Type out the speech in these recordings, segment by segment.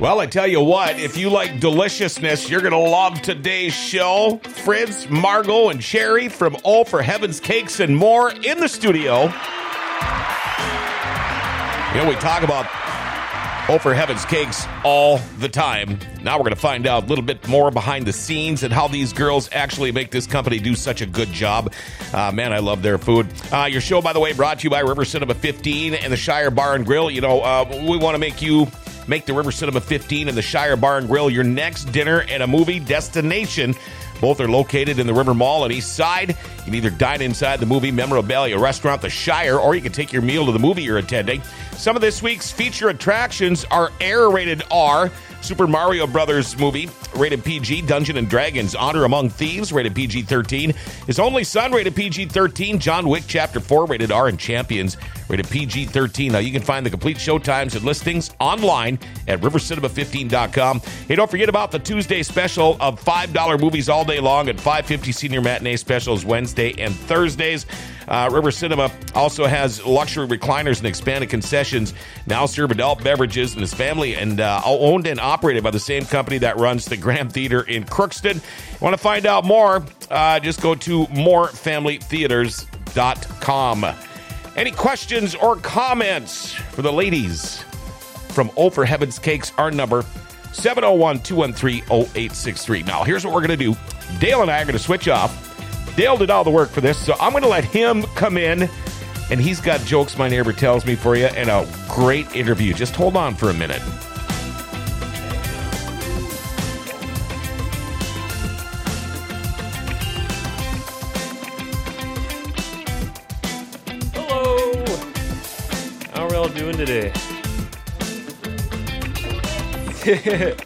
Well, I tell you what, if you like deliciousness, you're going to love today's show. Frizz, Margo, and Cheri from All for Heaven's Cakes and More in the studio. You know, we talk about All for Heaven's Cakes all the time. Now we're going to find out a little bit more behind the scenes and how these girls actually make this company do such a good job. Uh, man, I love their food. Uh, your show, by the way, brought to you by River Cinema 15 and the Shire Bar and Grill. You know, uh, we want to make you make the River Cinema 15 and the Shire Bar and Grill your next dinner and a movie destination. Both are located in the River Mall on East Side. You can either dine inside the movie memorabilia restaurant, the Shire, or you can take your meal to the movie you're attending. Some of this week's feature attractions are air rated R. Super Mario Brothers movie, rated PG. Dungeon and Dragons, Honor Among Thieves, rated PG 13. His Only Son, rated PG 13. John Wick, Chapter 4, rated R. And Champions, rated PG 13. Now, you can find the complete showtimes and listings online at rivercinema15.com. Hey, don't forget about the Tuesday special of $5 movies all day long and 550 senior matinee specials Wednesday and Thursdays. Uh, River Cinema also has luxury recliners and expanded concessions. Now serve adult beverages and his family and uh, owned and operated by the same company that runs the Grand Theater in Crookston. Want to find out more? Uh, just go to moorefamilytheaters.com. Any questions or comments for the ladies from O for Heaven's Cakes? Our number 701 213 0863. Now, here's what we're going to do Dale and I are going to switch off. Dale did all the work for this, so I'm going to let him come in, and he's got jokes my neighbor tells me for you and a great interview. Just hold on for a minute. Hello! How are we all doing today?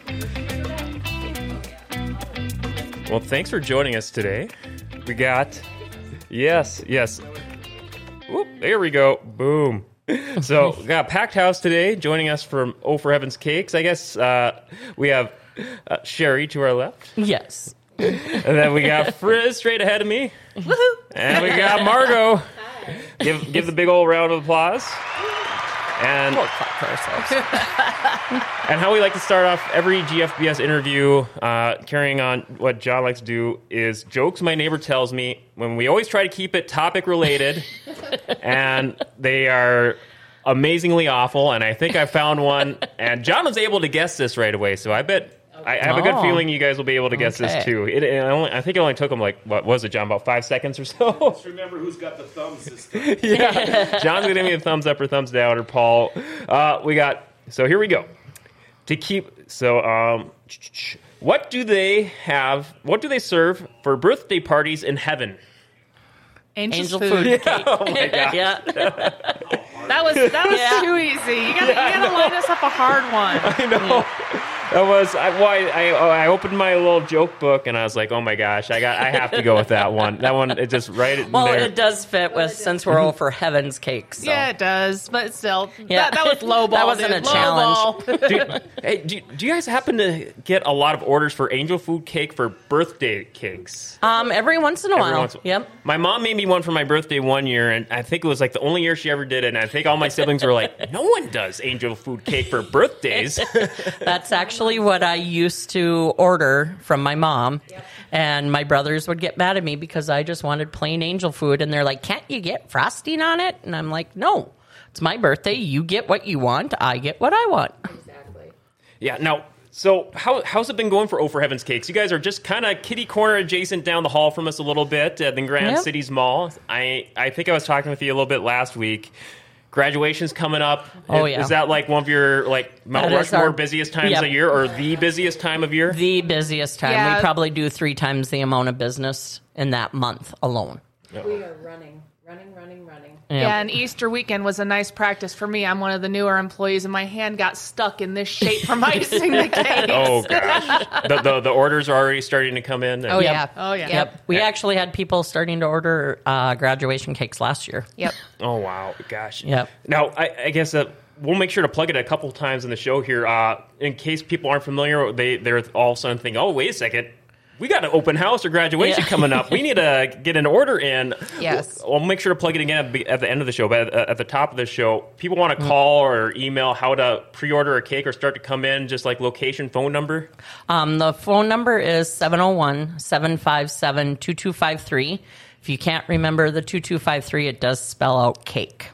well, thanks for joining us today. We got, yes, yes. Whoop, there we go. Boom. So, we got a packed house today. Joining us from Oh for Heaven's Cakes. I guess uh, we have uh, Cheri to our left. Yes. And then we got Frizz straight ahead of me. And we got Margot. Give give the big old round of applause. And We'll clap for ourselves. and how we like to start off every GFBS interview, uh, carrying on what John likes to do is jokes my neighbor tells me when we always try to keep it topic related, and they are amazingly awful. And I think I found one, and John was able to guess this right away. So I bet. I I have a good Oh. feeling you guys will be able to guess this too. It, it only, I think it only took him like what was it, John? About five seconds or so. Just remember who's got the thumbs this yeah. John's gonna give me a thumbs up or thumbs down or Paul. Uh, we got so here we go. To keep so um what do they have what do they serve for birthday parties in heaven? Angel's Angel food. food cake. Oh my god. yeah. That was that was Yeah. too easy. You gotta, you gotta line us up a hard one. I know. That was I why I I opened my little joke book and I was like, "Oh my gosh, I got I have to go with that one." That one it just right in Well, there. it does fit with since we're all for heaven's cakes. So. Yeah, it does, but still, Yeah. that, that was low ball. That wasn't dude. a challenge. do, hey, do, do you guys happen to get a lot of orders for angel food cake for birthday cakes? Um, every once in a Every while. once- Yep. My mom made me one for my birthday one year, and I think it was like the only year she ever did it. And I think all my siblings were like, "No one does angel food cake for birthdays." That's actually what I used to order from my mom. And my brothers would get mad at me because I just wanted plain angel food. And they're like, can't you get frosting on it? And I'm like, no, it's my birthday. You get what you want. I get what I want. Exactly. Yeah. Now, so how how's it been going for Oh for Heaven's Cakes? You guys are just kind of kitty corner adjacent down the hall from us a little bit at the Grand Yep. Cities Mall. I I think I was talking with you a little bit last week. Graduation's coming up. Oh, Is- yeah. Is that like one of your like Mount That is Rushmore our- busiest times Yep. of year, or the busiest time of year? The busiest time. Yeah. We probably do three times the amount of business in that month alone. We are running, running, running, running. Yeah, and Easter weekend was a nice practice for me. I'm one of the newer employees, and my hand got stuck in this shape from icing the cake. Oh gosh, the, the the orders are already starting to come in. and- Oh, Yep. yeah. Oh, yeah. Yep. We actually had people starting to order uh, graduation cakes last year. Yep. Oh wow, gosh. Yep. Now I, I guess uh, we'll make sure to plug it a couple times in the show here, uh, in case people aren't familiar. They they're all of a sudden thinking, oh wait a second, we got an open house or graduation Yeah. coming up. We need to get an order in. Yes. We'll, we'll make sure to plug it again at the, end of the show, but at, at the top of the show, people want to call or email how to pre-order a cake or start to come in, just like location, phone number. Um, the phone number is 701 757 2253. If you can't remember the 2253, it does spell out cake.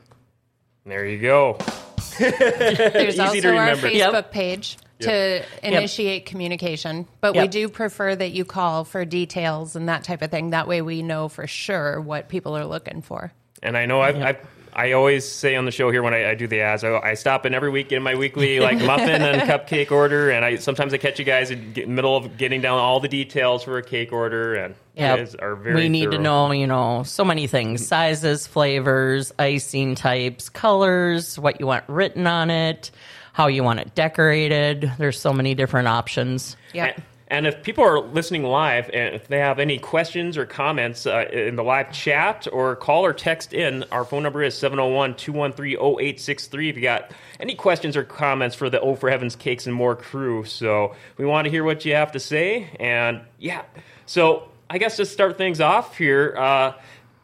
There you go. There's Easy also to our remember. Facebook Yep. page to initiate communication, but we do prefer that you call for details and that type of thing. That way, we know for sure what people are looking for. And I know I've, I've, I always say on the show here when I, I do the ads, I, I stop in every week, get my weekly like muffin and cupcake order, and I sometimes I catch you guys in the middle of getting down all the details for a cake order, and you Yep. guys are very. we need to know, you know, so many things sizes, flavors, icing types, colors, what you want written on it, how you want it decorated. There's so many different options. Yeah. And, and if people are listening live, and if they have any questions or comments uh, in the live chat or call or text in, our phone number is 701 213 0863. If you got any questions or comments for the Oh for Heaven's Cakes and More crew. So we want to hear what you have to say. And yeah, so I guess just start things off here. Uh,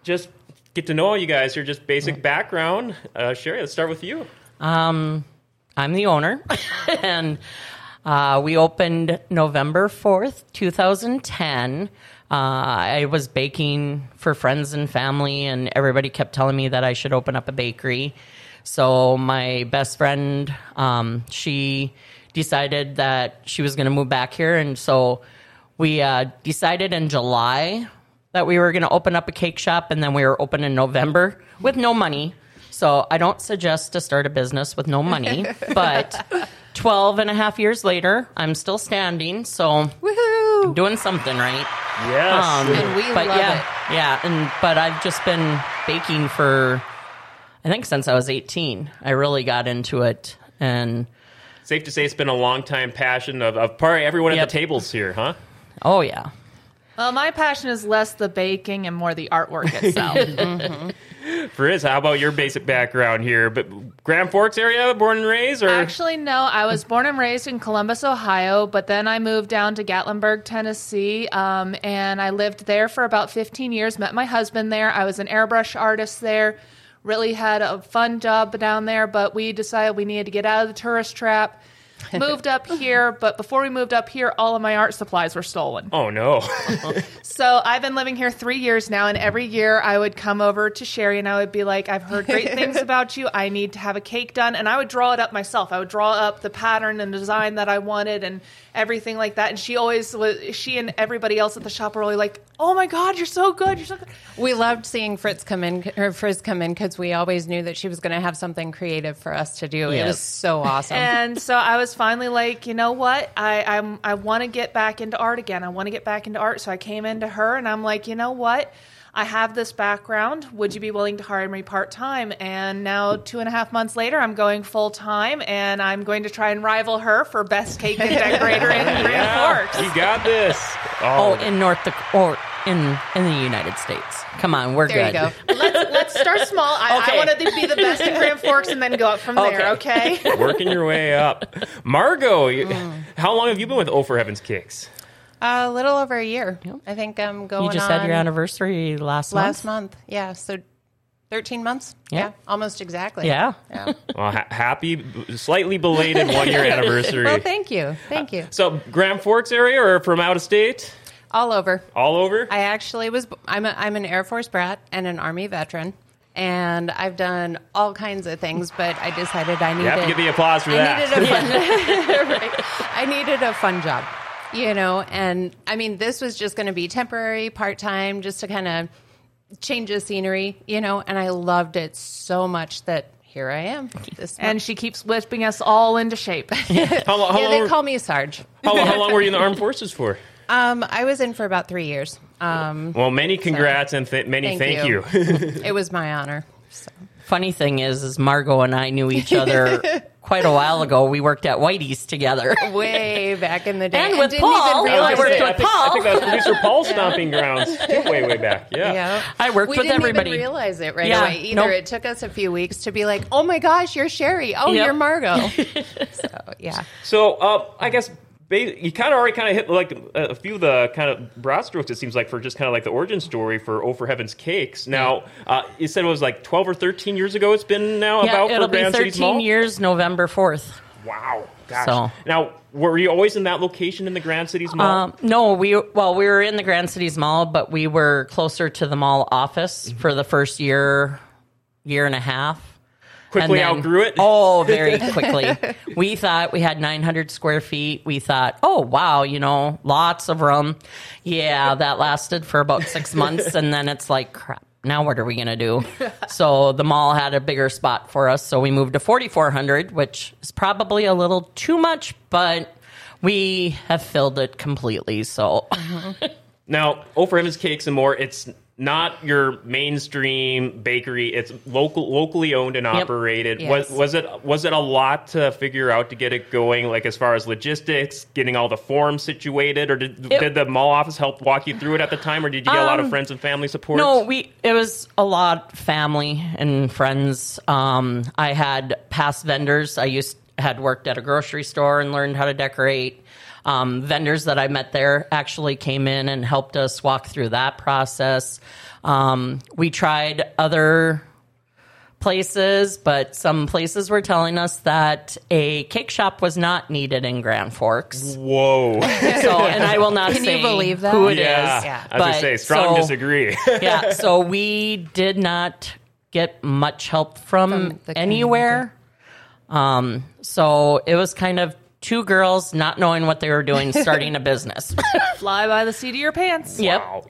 just get to know you guys here, just basic background. Uh, Cheri, let's start with you. I'm the owner, and uh, we opened November 4th, 2010. Uh, I was baking for friends and family, and everybody kept telling me that I should open up a bakery. So, my best friend, um, she decided that she was going to move back here, and so we uh, decided in July that we were going to open up a cake shop, and then we were open in November with no money. So I don't suggest to start a business with no money, but 12 and a half years later, I'm still standing. So Woohoo! doing something right. Yes. Um, And we but love yeah, it. yeah, and but I've just been baking for I think since I was 18. I really got into it and Safe to say it's been a long time passion of, of probably everyone at the tables here, huh? oh yeah. Well, my passion is less the baking and more the artwork itself. Frizz, how about your basic background here? But Grand Forks area, born and raised, or Actually, no. I was born and raised in Columbus, Ohio, but then I moved down to Gatlinburg, Tennessee, um, and I lived there for about 15 years. Met my husband there. I was an airbrush artist there. Really had a fun job down there, but we decided we needed to get out of the tourist trap. moved up here, but before we moved up here, all of my art supplies were stolen. oh no, So I've been living here three years now, and every year I would come over to Cheri and I would be like, I've heard great things about you. I need to have a cake done. And I would draw it up myself. I would draw up the pattern and design that I wanted and everything like that. And she always was, she and everybody else at the shop were really like, oh my God, you're so good. You're so good. We loved seeing Fritz come in or Frizz come in because we always knew that she was going to have something creative for us to do. It was so awesome. And so I was finally like, you know what? I I'm, I want to get back into art again. I want to get back into art. So I came into her and I'm like, you know what? I have this background. Would you be willing to hire me part time? And now, two and a half months later, I'm going full time, and I'm going to try and rival her for best cake and decorator in Grand yeah, Forks. you got this. Oh, Oh, in North Dak- or in in the United States. Come on, we're there you good. go. Let's let's start small. I, Okay. I want to be the best in Grand Forks, and then go up from there. Okay. working your way up. Margo, you, mm. how long have you been with Oh for Heaven's Cakes? A little over a year. I think I'm going You just on had your anniversary last month. last month. month. Yeah. So 13 months. Yeah. Almost exactly. Yeah. Yeah. Well, ha- happy, slightly belated one year anniversary. well, thank you. Thank you. so, Grand Forks area or from out of state? All over. All over? I actually was. I'm a, I'm an Air Force brat and an Army veteran, and I've done all kinds of things. But I decided I needed. you have to give the applause for I that. needed a fun. right. I needed a fun job, you know. And I mean, this was just going to be temporary, part time, just to kind of change the scenery, you know. And I loved it so much that here I am. This And she keeps whipping us all into shape. how, lo- how, yeah, long, they were- call me Sarge. how, how long were you in the armed forces for? Um, I was in for about three years. Um, Well, many congrats and th- many thank, Thank you. you. it was my honor. So. Funny thing is, is Margo and I knew each other quite a while ago. We worked at Whitey's together. way back in the day. And with didn't Paul. even I I, worked it. say, with I, think, I Paul. think that was producer Paul's stomping grounds way, way back. Yeah. Yeah. I worked we with didn't everybody. realize it right Yeah, away either. nope. It took us a few weeks to be like, "Oh my gosh, you're Cheri. Oh, Yep. you're Margo." so yeah, So, uh, I guess ba- you kind of already kind of hit like a few of the kind of broad strokes. It seems like for just kind of like the origin story for Oh for Heaven's Cakes. Now, uh, you said it was like twelve or thirteen years ago. It's been now Yeah, about it'll for be Grand 13 years, November 4th. Wow, gosh. So- Now, were you always in that location in the Grand Cities Mall? Um, no, we well, we were in the Grand Cities Mall, but we were closer to the mall office Mm-hmm. for the first year, year and a half. Quickly outgrew it. Oh, very quickly. we thought we had 900 square feet. We thought, oh wow, you know, lots of room. Yeah, that lasted for about six months, and then it's like crap. Now what are we gonna do? so the mall had a bigger spot for us, so we moved to 4,400, which is probably a little too much, but we have filled it completely. So mm-hmm. Now, over Heaven's Cakes and More, it's not your mainstream bakery. It's local, locally owned and operated. Yes. Was was it was it a lot to figure out to get it going? Like as far as logistics, getting all the forms situated, or did It- did the mall office help walk you through it at the time, or did you get a lot of Um, friends and family support? No, we it was a lot family and friends. Um, I had past vendors. I used had worked at a grocery store and learned how to decorate. Um, vendors that I met there actually came in and helped us walk through that process. Um, we tried other places, but some places were telling us that a cake shop was not needed in Grand Forks. Whoa. So, and I will not Can you believe that? who it is. yeah. Yeah. I was gonna but say strong so- disagree. yeah, so we did not get much help from, From anywhere. Um, so it was kind of two girls not knowing what they were doing, starting a business. Fly by the seat of your pants. yep. Wow.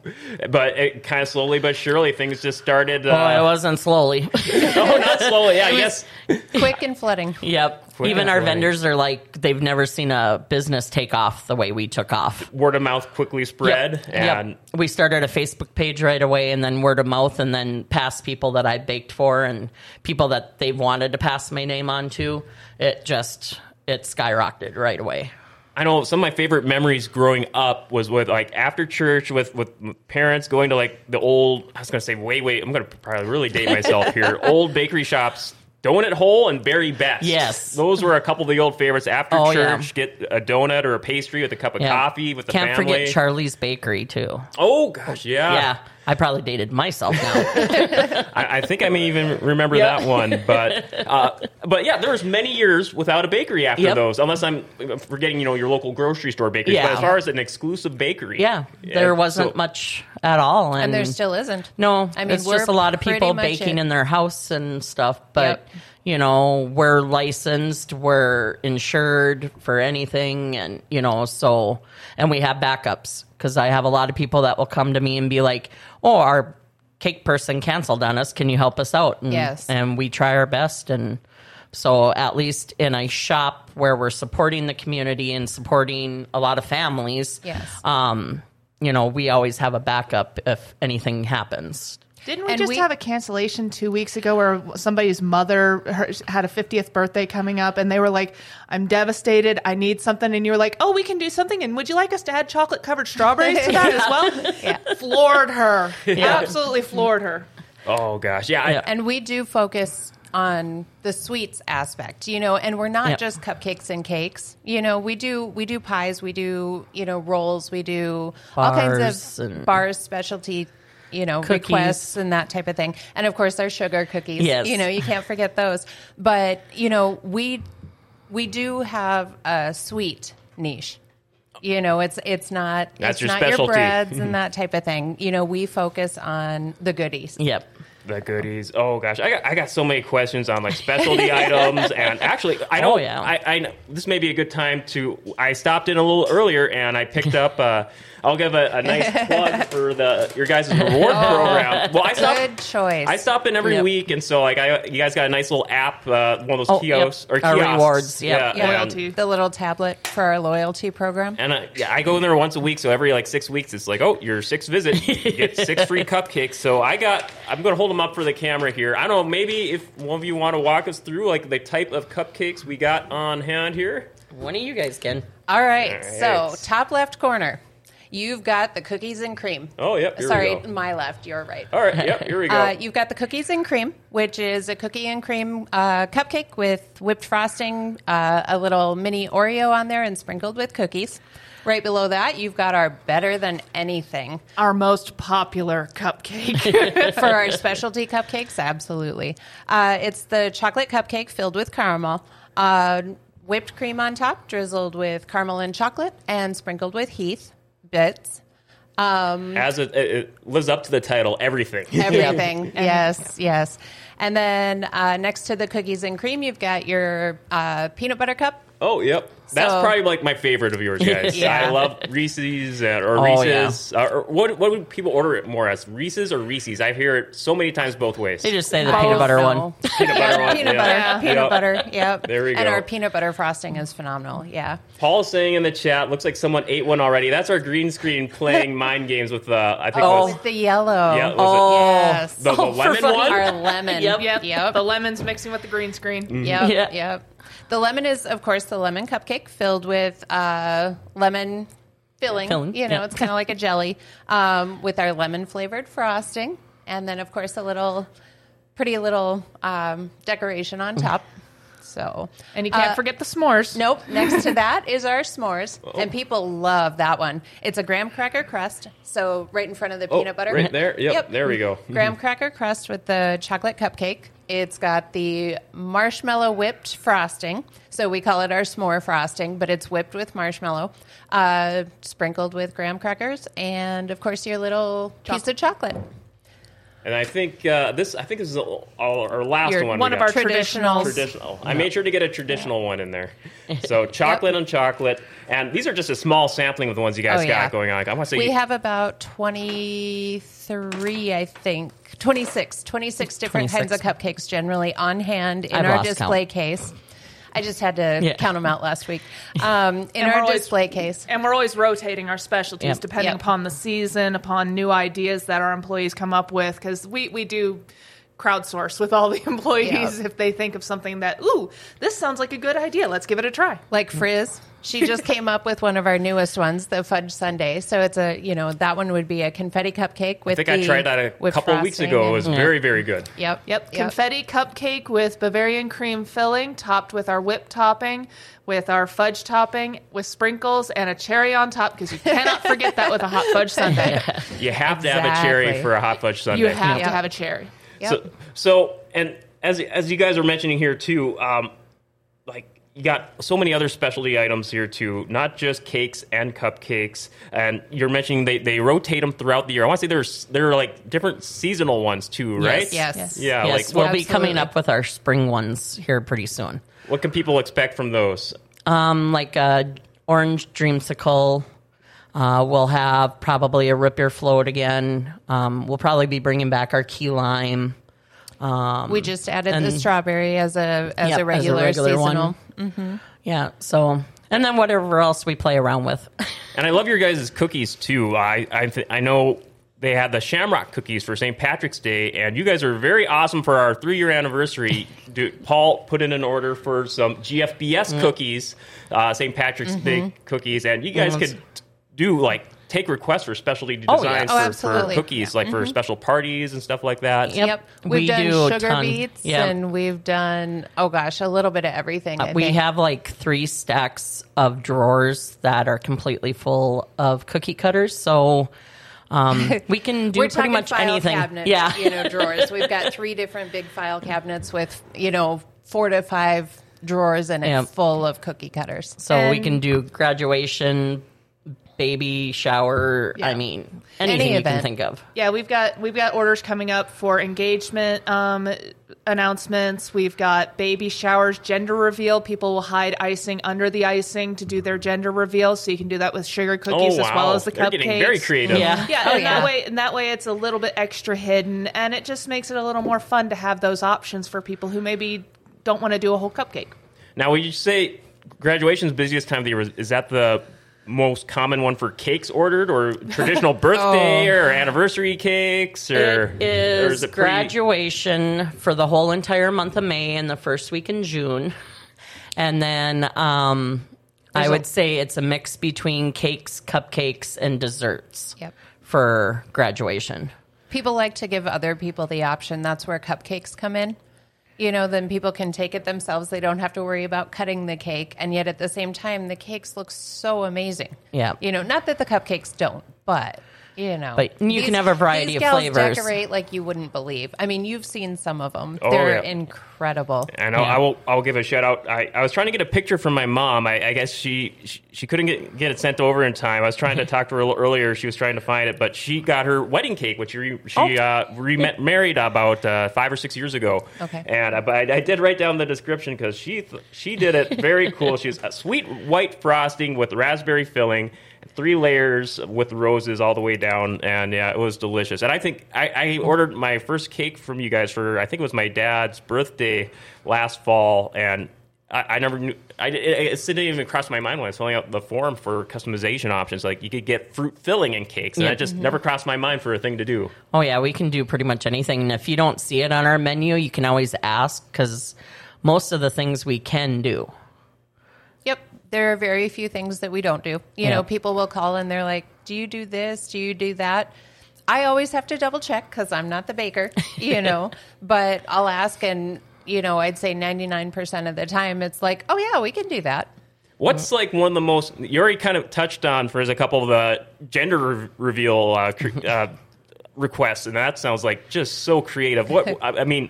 But it kind of slowly but surely things just started. Uh, Well, it wasn't slowly. oh, not slowly. Yeah, I guess. Quick and flooding. yep. Quick Even our flowing. vendors are like they've never seen a business take off the way we took off. Word of mouth quickly spread, Yep. and Yep. we started a Facebook page right away, and then word of mouth, and then past people that I baked for, and people that they wanted to pass my name on to. It just it skyrocketed right away. I know some of my favorite memories growing up was with like after church with with parents going to like the old. I was going to say wait wait. I'm going to probably really date myself here. old bakery shops. Donut Hole and Berry Best. Yes. those were a couple of the old favorites. After Oh, yeah. church, get a donut or a pastry with a cup of Yeah. coffee with the Can't family. forget Charlie's Bakery too. oh gosh, yeah. yeah, I probably dated myself now. I, I think I may even remember Yeah. that one. But uh, but yeah, there was many years without a bakery after Yep. those, unless I'm forgetting, you know, your local grocery store bakery. Yeah. But as far as an exclusive bakery, yeah, there wasn't so- much at all, and, And there still isn't. No, I mean, it's just a lot of people baking it. in their house and stuff. But Yep. You know, we're licensed, we're insured for anything, and you know, so and we have backups because I have a lot of people that will come to me and be like, "Oh, our cake person canceled on us. Can you help us out?" And, Yes. and we try our best and. So at least in a shop where we're supporting the community and supporting a lot of families, Yes. um, you know, we always have a backup if anything happens. Didn't we And just we- have a cancellation two weeks ago where somebody's mother her, had a 50th birthday coming up and they were like, I'm devastated. I need something. And you were like, oh, we can do something. And would you like us to add chocolate covered strawberries to that as well? Yeah. Floored her. Absolutely floored her. Oh gosh, yeah. I- And we do focus on the sweets aspect, you know, and we're not Yep. just cupcakes and cakes. You know, we do we do pies, we do, you know, rolls, we do all kinds of bars, specialty, you know, Cookies. requests and that type of thing. And of course our sugar cookies. Yes. You know, you can't forget those. But, you know, we we do have a sweet niche. You know, it's it's not That's it's your not specialty. your breads and that type of thing. You know, we focus on the goodies. Yep. The goodies. Oh gosh, I got I got so many questions on like specialty items, and actually, I Oh, don't. Oh, yeah. I, I know- this may be a good time to. I stopped in a little earlier, and I picked up. Uh, I'll give a, a nice plug for the your guys' reward program. Well, I stop. Good choice. I stop in every Yep. week, and so like I, you guys got a nice little app, uh, one of those Oh, yep. kiosks or Our kiosks. rewards, yep. Yeah, and- Loyalty. the little tablet for our loyalty program. And I, yeah, I go in there once a week, so every like six weeks, it's like, oh, your sixth visit, you get six free cupcakes. So I got, I'm going to hold them up for the camera here. I don't know, maybe if one of you want to walk us through like the type of cupcakes we got on hand here. One of you guys can. All right, All right. so top left corner, You've got the cookies and cream. Oh, yep, here we Sorry, go. my left, your right. All right, yep, here we go. Uh, you've got the cookies and cream, which is a cookie and cream uh, cupcake with whipped frosting, uh, a little mini Oreo on there, and sprinkled with cookies. Right below that, you've got our better than anything Our most popular cupcake. for our specialty cupcakes. Absolutely, uh, it's the chocolate cupcake filled with caramel. Uh, whipped cream on top, drizzled with caramel and chocolate, and sprinkled with Heath bits. Um, As it, it, it lives up to the title, everything. Everything. yes, yes. And then uh, next to the cookies and cream, you've got your uh, peanut butter cup. Oh, yep. That's So- probably like my favorite of yours, guys. Yeah. I love Reese's uh, or Oh, Reese's. Uh, or what what would people order it more as? Reese's or Reese's? I hear it so many times both ways. They just say the Both, peanut butter no. one. Peanut butter one. Peanut yeah. butter, Yeah. peanut Yep. butter. Yep. There we And go. our peanut butter frosting is phenomenal. Yeah. Paul's saying in the chat, looks like someone ate one already. That's our green screen playing mind games with uh, I think it Oh. was With the yellow. Yeah, was it- Oh, Yes. the, the Oh, lemon fun. one. Our lemon. Yep. yep. Yep. The lemons mixing with the green screen. Yep. Yeah. Yep. The lemon is, of course, the lemon cupcake filled with uh, lemon filling. Filling, You know, yeah. it's kind of like a jelly um, with our lemon flavored frosting, and then, of course, a little pretty little um, decoration on top. So, And you can't uh, forget the s'mores. Nope. Next to that is our s'mores, and people love that one. It's a graham cracker crust, so right in front of the Oh, peanut butter. right there. Yep, there we go. Graham cracker crust with the chocolate cupcake. It's got the marshmallow whipped frosting, so we call it our s'more frosting, but it's whipped with marshmallow, uh, sprinkled with graham crackers, and of course your little piece of chocolate. And I think uh, this. I think this is all, all- our last Your- one. One of got. our Traditionals. traditionals. traditional. I made sure to get a traditional one in there. So chocolate on chocolate, and these are just a small sampling of the ones you guys Oh, yeah. got going on. I want to say We you- have about 23, I think, 26, 26 different 26. kinds of cupcakes generally on hand in I've our display count. case. I just had to Yeah. count them out last week. Um, in And we're our always- display case. And we're always rotating our specialties Yep. depending Yep. upon the season, upon new ideas that our employees come up with. Because we, we do crowdsource with all the employees Yep. if they think of something that, ooh, this sounds like a good idea. Let's give it a try. like Frizz. She just came up with one of our newest ones, the fudge sundae. So it's a, you know, that one would be a confetti cupcake with I think I tried that a couple of weeks frosting ago. It and- was very, very good. Yep. Yep. Confetti cupcake with Bavarian cream filling, topped with our whipped topping, with our fudge topping, with sprinkles and a cherry on top, because you cannot forget that with a hot fudge sundae. You have to have a cherry for a hot fudge sundae. You have Yep. to have a cherry. Yep. So, so and as as you guys are mentioning here too, um, like you got so many other specialty items here too, not just cakes and cupcakes. And you're mentioning they, they rotate them throughout the year. I want to say there's there are like different seasonal ones too, right? Yes. Yes. Yeah. yes, like we'll what, be coming up with our spring ones here pretty soon. what can people expect from those? Um, like uh, orange dreamsicle. Uh, we'll have probably a rip your float again. Um, we'll probably be bringing back our key lime. we just added the strawberry as a as Yep, a regular, regular seasonal. one. Yeah. So, and then whatever else we play around with. And I love your guys' cookies too. I I, th- I know they had the Shamrock cookies for St. Patrick's Day, and you guys are very awesome for our three year anniversary. Dude, Paul put in an order for some GFBS Mm. cookies, uh, St. Patrick's Mm-hmm. Day cookies, and you guys could do like take requests for specialty Oh, yeah. designs Oh, for, for absolutely. cookies, like for special parties and stuff like that. Yep. Yep. We've We done do sugar ton. beets Yep. and we've done oh gosh, a little bit of everything. I we think. have like three stacks of drawers that are completely full of cookie cutters. So um, we can do We're pretty much file anything. Cabinets, yeah. you know, drawers. We've got three different big file cabinets with you know four to five drawers in it Yep. full of cookie cutters. So we can do graduation, baby shower. I mean, anything Any you can event. think of. Yeah, we've got we've got orders coming up for engagement um, announcements. We've got baby showers, gender reveal. People will hide icing under the icing to do their gender reveal, so you can do that with sugar cookies oh, as well as the They're cupcakes. getting very creative. Yeah. Yeah, Oh, and yeah. that way, and that way, it's a little bit extra hidden, and it just makes it a little more fun to have those options for people who maybe don't want to do a whole cupcake. Now, when you say graduation's busiest time of the year? Is that the most common one for cakes ordered, or traditional birthday or anniversary cakes, or It is, or is it pretty- graduation for the whole entire month of May and the first week in June. And then um, I would say it's a mix between cakes, cupcakes, and desserts Yep. for graduation. People like to give other people the option. That's where cupcakes come in. You know, then people can take it themselves. They don't have to worry about cutting the cake. And yet at the same time, the cakes look so amazing. Yeah. You know, not that the cupcakes don't, but you know, But you can have a variety these of gals flavors. Decorate like you wouldn't believe. I mean, you've seen some of them. Oh, They're yeah. incredible. And I'll, Yeah. I will. I'll give a shout out. I, I was trying to get a picture from my mom. I, I guess she, she she couldn't get, get it sent over in time. I was trying to talk to her a little earlier. She was trying to find it, but she got her wedding cake, which she, she Oh. uh, remarried about uh, five or six years ago. Okay. And I, but I, I did write down the description because she th- she did it very cool. She's a sweet white frosting with raspberry filling. Three layers with roses all the way down, and yeah, it was delicious. And I think I, I ordered my first cake from you guys for I think it was my dad's birthday last fall, and I, I never knew. I, it, it didn't even cross my mind when I was filling out the form for customization options. Like you could get fruit filling in cakes, and Yeah. that just mm-hmm. never crossed my mind for a thing to do. Oh yeah, we can do pretty much anything. And if you don't see it on our menu, you can always ask because most of the things we can do. Yep. There are very few things that we don't do. You Yeah. know, people will call and they're like, Do you do this? Do you do that? I always have to double check because I'm not the baker, you know, but I'll ask and, you know, I'd say 99% of the time it's like, Oh, yeah, we can do that. What's like one of the most you already kind of touched on for as a couple of the gender re- reveal uh, cr- uh, requests, and that sounds like just so creative. What I I mean,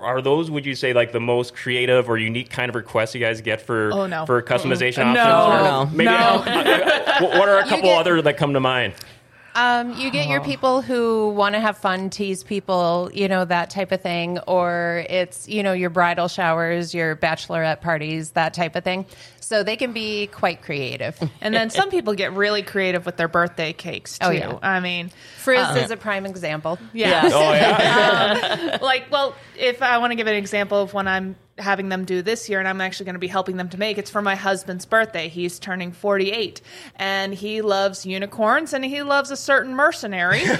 are those? Would you say like the most creative or unique kind of requests you guys get for Oh, no. for customization Mm-mm. options? No. Or maybe No. what what are a couple get- other that come to mind? Um, you get your uh-huh. people who want to have fun, tease people, you know, that type of thing. Or it's, you know, your bridal showers, your bachelorette parties, that type of thing. So they can be quite creative. And then some people get really creative with their birthday cakes oh, too. Oh, yeah. I mean, Frizz uh, is a prime example. yeah. Oh yeah, um, like, well, if I want to give an example of when I'm having them do this year, and I'm actually going to be helping them to make, it's for my husband's birthday. He's turning 48, and he loves unicorns, and he loves a certain mercenary.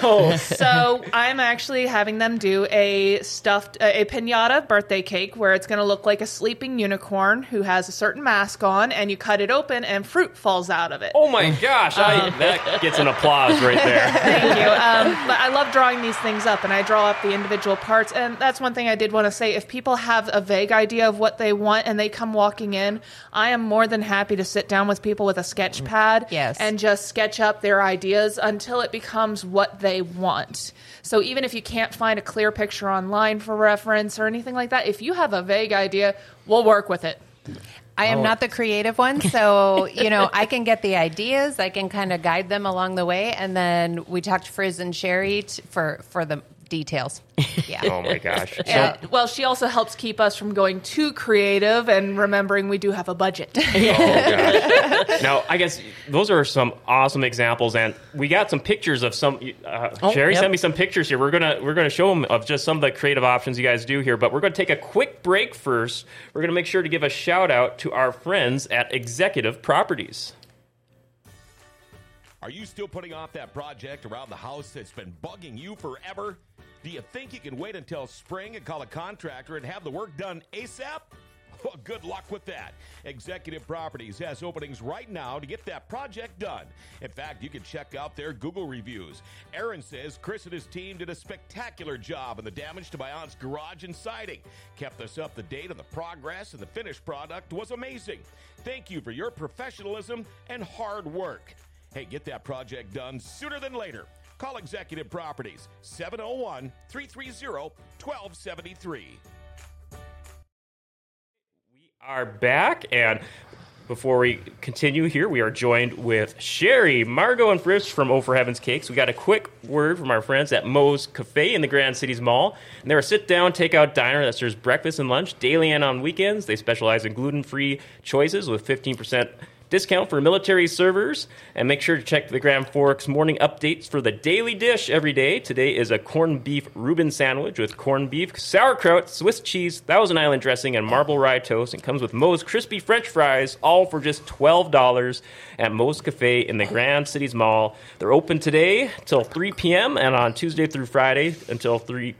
So I'm actually having them do a stuffed, a pinata birthday cake where it's going to look like a sleeping unicorn who has a certain mask on, and you cut it open, and fruit falls out of it. oh my gosh, I, that gets an applause right there. Thank you. Um, but I love drawing these things up, and I draw up the individual parts. And that's one thing I did want to say. If people have a vague idea of what they want and they come walking in, I am more than happy to sit down with people with a sketch pad Yes. and just sketch up their ideas until it becomes what they want. So even if you can't find a clear picture online for reference or anything like that, if you have a vague idea, we'll work with it. I am not the creative one, so you know I can get the ideas. I can kind of guide them along the way, and then we talked to Frizz and Cheri t- for for the details. Yeah. Oh my gosh. So, well, she also helps keep us from going too creative and remembering we do have a budget. Oh, gosh. now, I guess those are some awesome examples, and we got some pictures of some. Uh, Oh, Cheri yep. sent me some pictures here. We're gonna we're gonna show them of just some of the creative options you guys do here, but we're gonna take a quick break first. We're gonna make sure to give a shout out to our friends at Executive Properties. Are you still putting off that project around the house that's been bugging you forever? Do you think you can wait until spring and call a contractor and have the work done ASAP? Well, good luck with that. Executive Properties has openings right now to get that project done. In fact, you can check out their Google reviews. Aaron says Chris and his team did a spectacular job on the damage to my aunt's garage and siding. Kept us up to date on the progress, and the finished product was amazing. Thank you for your professionalism and hard work. Hey, get that project done sooner than later. Call Executive Properties 701 330 1273. We are back, and before we continue here, we are joined with Cheri, Margo, and Frizz from Oh for Heaven's Cakes. We got a quick word from our friends at Moe's Cafe in the Grand Cities Mall. And they're a sit-down, take-out diner that serves breakfast and lunch daily and on weekends. They specialize in gluten-free choices with 15% discount for military servers. And make sure to check the Grand Forks morning updates for the daily dish every day. Today is a corned beef Reuben sandwich with corned beef, sauerkraut, Swiss cheese, Thousand Island dressing, and marble rye toast. And comes with Moe's crispy French fries, all for just $12 at Moe's Cafe in the Grand Cities Mall. They're open today till 3 p.m. and on Tuesday through Friday until 3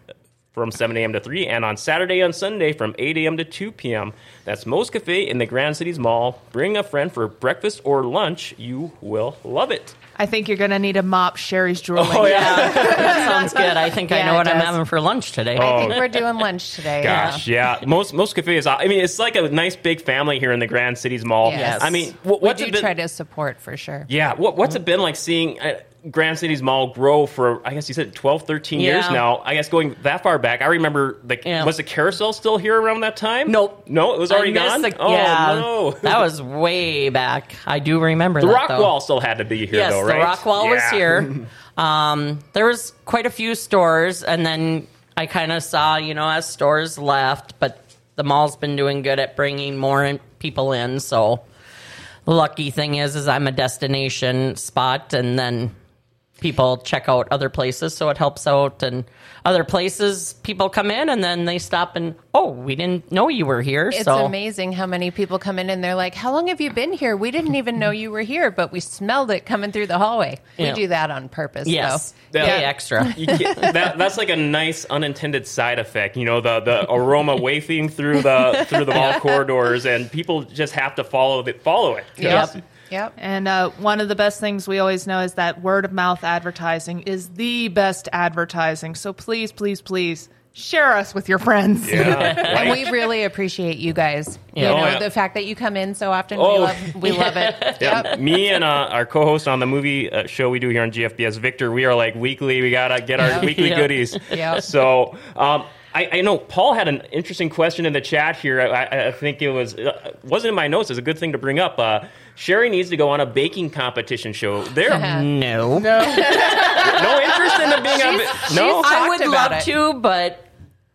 from 7 a.m. to 3, and on Saturday and Sunday from 8 a.m. to 2 p.m. That's Moe's Cafe in the Grand Cities Mall. Bring a friend for breakfast or lunch. You will love it. I think you're going to need a mop Cheri's drooling. Oh, yeah. that sounds good. I think I know it what I'm having for lunch today. I think we're doing lunch today. Gosh, yeah. Moe's Moe's Cafe is. I mean, it's like a nice big family here in the Grand Cities Mall. Yes. I mean, what, We what's do it been? try to support for sure. yeah. What, what's it been like seeing uh, Grand Cities Mall grow for? I guess you said 12, 13 years now. I guess going that far back. I remember the Yeah. was the carousel still here around that time? Nope. No, it was already gone. the- oh yeah, no, that was way back. I do remember the that, rock though. wall still had to be here Yes, though, the rock wall was here. Um, there was quite a few stores, and then I kind of saw, you know, as stores left, but the mall's been doing good at bringing more in, people in. So the lucky thing is, is I'm a destination spot, and then people check out other places, so it helps out. And other places, people come in, and then they stop and oh, we didn't know you were here. It's so amazing how many people come in and they're like, "How long have you been here? We didn't even know you were here, but we smelled it coming through the hallway." Yeah. We do that on purpose. yes, though. pay Yeah. extra. That, that's like a nice unintended side effect. You know, the, the aroma wafting through the through the mall corridors, and people just have to follow it. Follow it. Yep. Yep. And uh, one of the best things we always know is that word of mouth advertising is the best advertising. So please, please, please share us with your friends. Yeah. And we really appreciate you guys. Yeah. You Oh, know, yeah. the fact that you come in so often, Oh. we love we love it. Yeah, Yep. me and uh, our co-host on the movie uh, show we do here on GFBS, Victor, we are like weekly. We gotta get our Yeah. weekly Yeah. goodies. Yeah. So um, I, I know Paul had an interesting question in the chat here. I, I- I think it was uh, wasn't in my notes. It's a good thing to bring up. Uh, Sherry needs to go on a baking competition show. There, No. no no interest in the being on. She's- No, I would love it. to, but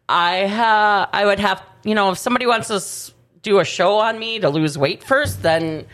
I ha- I would have you know if somebody wants to s- do a show on me to lose weight first, then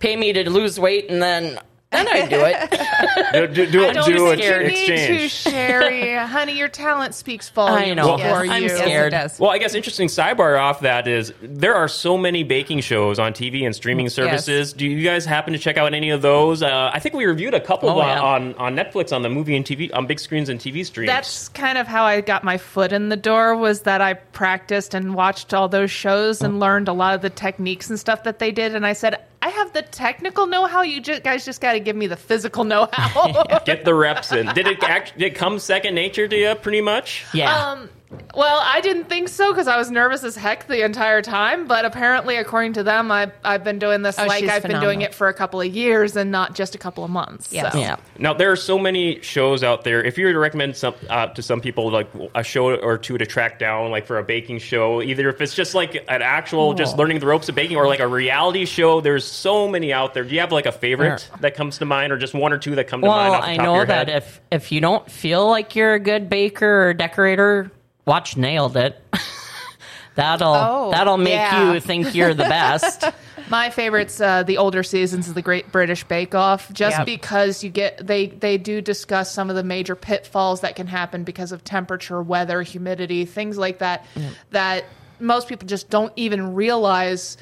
pay me to lose weight, and then then I'd do it. do, do, do, I don't do an think you need to. Sherry. Honey, your talent speaks volumes I know. for Yes, I'm scared. Yes. Well, I guess interesting sidebar off that is there are so many baking shows on TV and streaming services. Do you guys happen to check out any of those? Uh, I think we reviewed a couple Oh, on, yeah. on on Netflix on the movie and TV on big screens and TV streams. That's kind of how I got my foot in the door was that I practiced and watched all those shows and learned a lot of the techniques and stuff that they did. And I said, I have the technical know-how. You ju- guys just got to give me the physical know-how. Get the reps in. Did it act, did it come second nature to you, pretty much? Yeah. Um, well, I didn't think so because I was nervous as heck the entire time. But apparently, according to them, I, I've been doing this Oh, like she's I've been doing phenomenal. it for a couple of years and not just a couple of months. Yes. So. yeah. Now there are so many shows out there. If you were to recommend some uh, to some people, like a show or two to track down, like for a baking show, either if it's just like an actual just learning the ropes of baking, or like a reality show, there's so many out there. Do you have like a favorite Sure. that comes to mind, or just one or two that come to mind? Well, Off the I top of know your that head? if if you don't feel like you're a good baker or decorator, watch Nailed It. that'll Oh, that'll make yeah. you think you're the best. My favorite's uh, the older seasons of the Great British Bake Off, just Yep. because you get they they do discuss some of the major pitfalls that can happen because of temperature, weather, humidity, things like that. That most people just don't even realize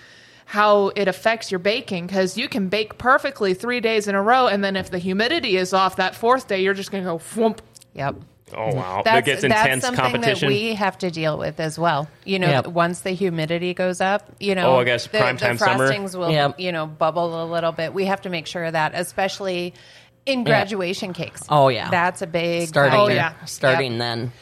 how it affects your baking because you can bake perfectly three days in a row, and then if the humidity is off that fourth day, you're just gonna go whoomp. Yep. Oh mm-hmm. wow, That's, that gets intense that's something competition. that we have to deal with as well. You know, Yep. once the humidity goes up, you know, Oh, I guess the, prime the time summer. frostings will, Yep. you know, bubble a little bit. We have to make sure of that, especially in graduation cakes. Oh, yeah. that's a big Starting Oh, yeah. starting Yep. then.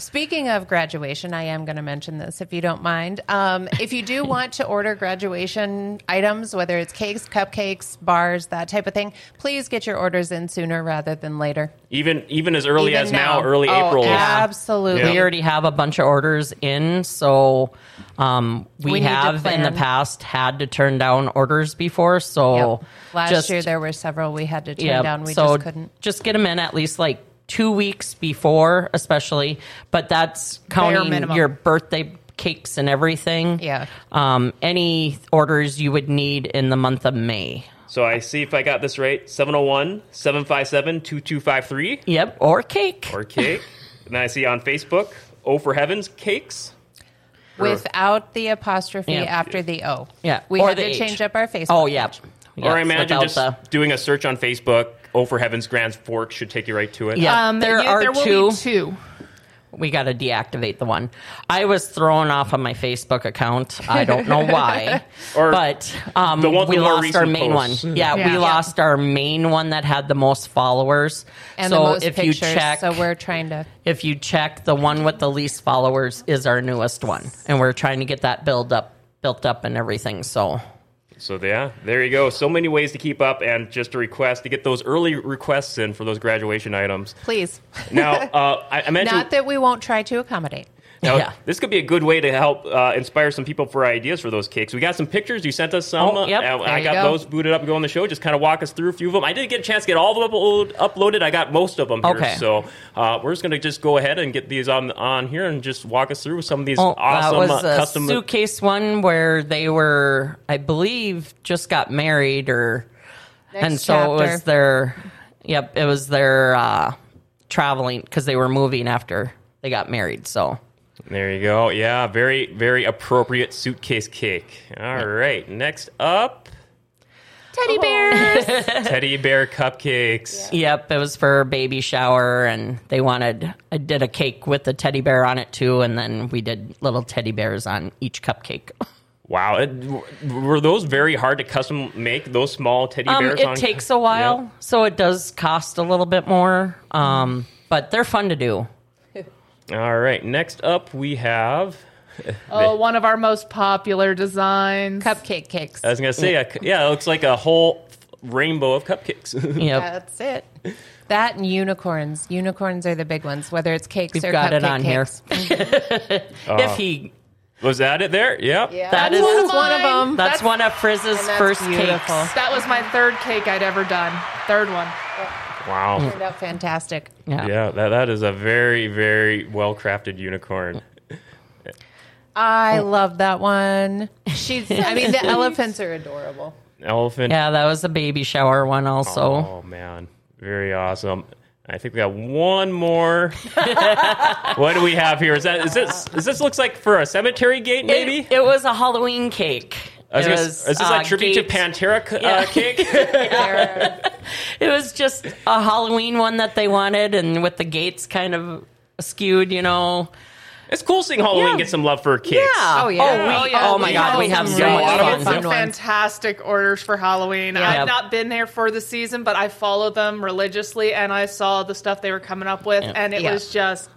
Speaking of graduation, I am going to mention this if you don't mind. Um, if you do want to order graduation items, whether it's cakes, cupcakes, bars, that type of thing, please get your orders in sooner rather than later. even even as early Even as now, early Oh, April. Absolutely. Yeah. We already have a bunch of orders in, so um, we, We have in the past had to turn down orders before. So Yep. Last just, year there were several we had to turn yeah, down. We so just couldn't. just get them in at least like two weeks before, especially. But that's counting your birthday cakes and everything. Yeah. Um, any orders you would need in the month of May. So I see if I got this right 701 757 2253 Yep, or cake. or cake. and then I see on Facebook, Oh for Heavens Cakes. Without the apostrophe Yeah. after the O. Yeah, We or had the to H. change up our Facebook. oh, yeah. page. or I imagine just the- doing a search on Facebook, Oh for Heavens Grand Fork should take you right to it. Yeah, Um, there yeah, are there will two. be two. we got to deactivate the one. I was thrown off of my Facebook account. I don't know why, Or but um, the one we with more lost our main posts. one. Yeah, Yeah. we lost our main one that had the most followers. and so the most if pictures. you check, so we're trying to. if you check, the one with the least followers is our newest one, and we're trying to get that build up, built up, and everything. So So yeah, there you go. So many ways to keep up, and just a request to get those early requests in for those graduation items. Please, Now, uh, I, I mentioned not that we won't try to accommodate. Now, Yeah. this could be a good way to help uh, inspire some people for ideas for those cakes. We got some pictures. You sent us some. Oh, yep. uh, I got go. those booted up and go on the show. Just kind of walk us through a few of them. I didn't get a chance to get all of them upload, uploaded. I got most of them here. Okay. So uh, we're just going to just go ahead and get these on on here and just walk us through some of these Oh, awesome that was uh, a custom. suitcase one where they were, I believe, just got married, or and so it was their, yep, it was their uh, traveling because they were moving after they got married. So There you go. Yeah, very very appropriate suitcase cake. All right. Next up, Teddy bears. teddy bear cupcakes. yep, it was for baby shower, and they wanted. I did a cake with a teddy bear on it too, and then we did little teddy bears on each cupcake. Wow, it, were those very hard to custom make? Those small teddy Um, bears. it on- takes a while, Yep. so it does cost a little bit more, um, but they're fun to do. All right. Next up, we have. Oh, one of our most popular designs. Cupcake cakes. I was gonna say, a, yeah, it looks like a whole rainbow of cupcakes. Yep. That's it. That and unicorns. Unicorns are the big ones, whether it's cakes We've or got it cupcake on here. cakes. Uh, if he, Was that it there? Yep. Yeah, That that's is- one of them. that's, one of Frizz's first beautiful. cakes. That was my third cake I'd ever done. Third one. Wow. Turned out fantastic. Yeah. Yeah, that, that is a very, very well crafted unicorn. I love that one. She's. I mean, the elephants are adorable. Elephant. Yeah, that was a baby shower one also. Oh, man. Very awesome. I think we got one more. what do we have here? Is that is this is this looks like for a cemetery gate maybe? It, it was a Halloween cake. I was it gonna- was, is this uh, a tribute gates- to Pantera uh, Yeah. cake? It was just a Halloween one that they wanted, and with the gates kind of skewed, you know. it's cool seeing Halloween Yeah. get some love for cakes. Yeah. Oh, yeah. Oh, we, Oh, yeah. oh my We God, we have some so really much fun fun. Some fantastic orders for Halloween. Yeah. I've not been there for the season, but I followed them religiously and I saw the stuff they were coming up with, and it Yeah. was just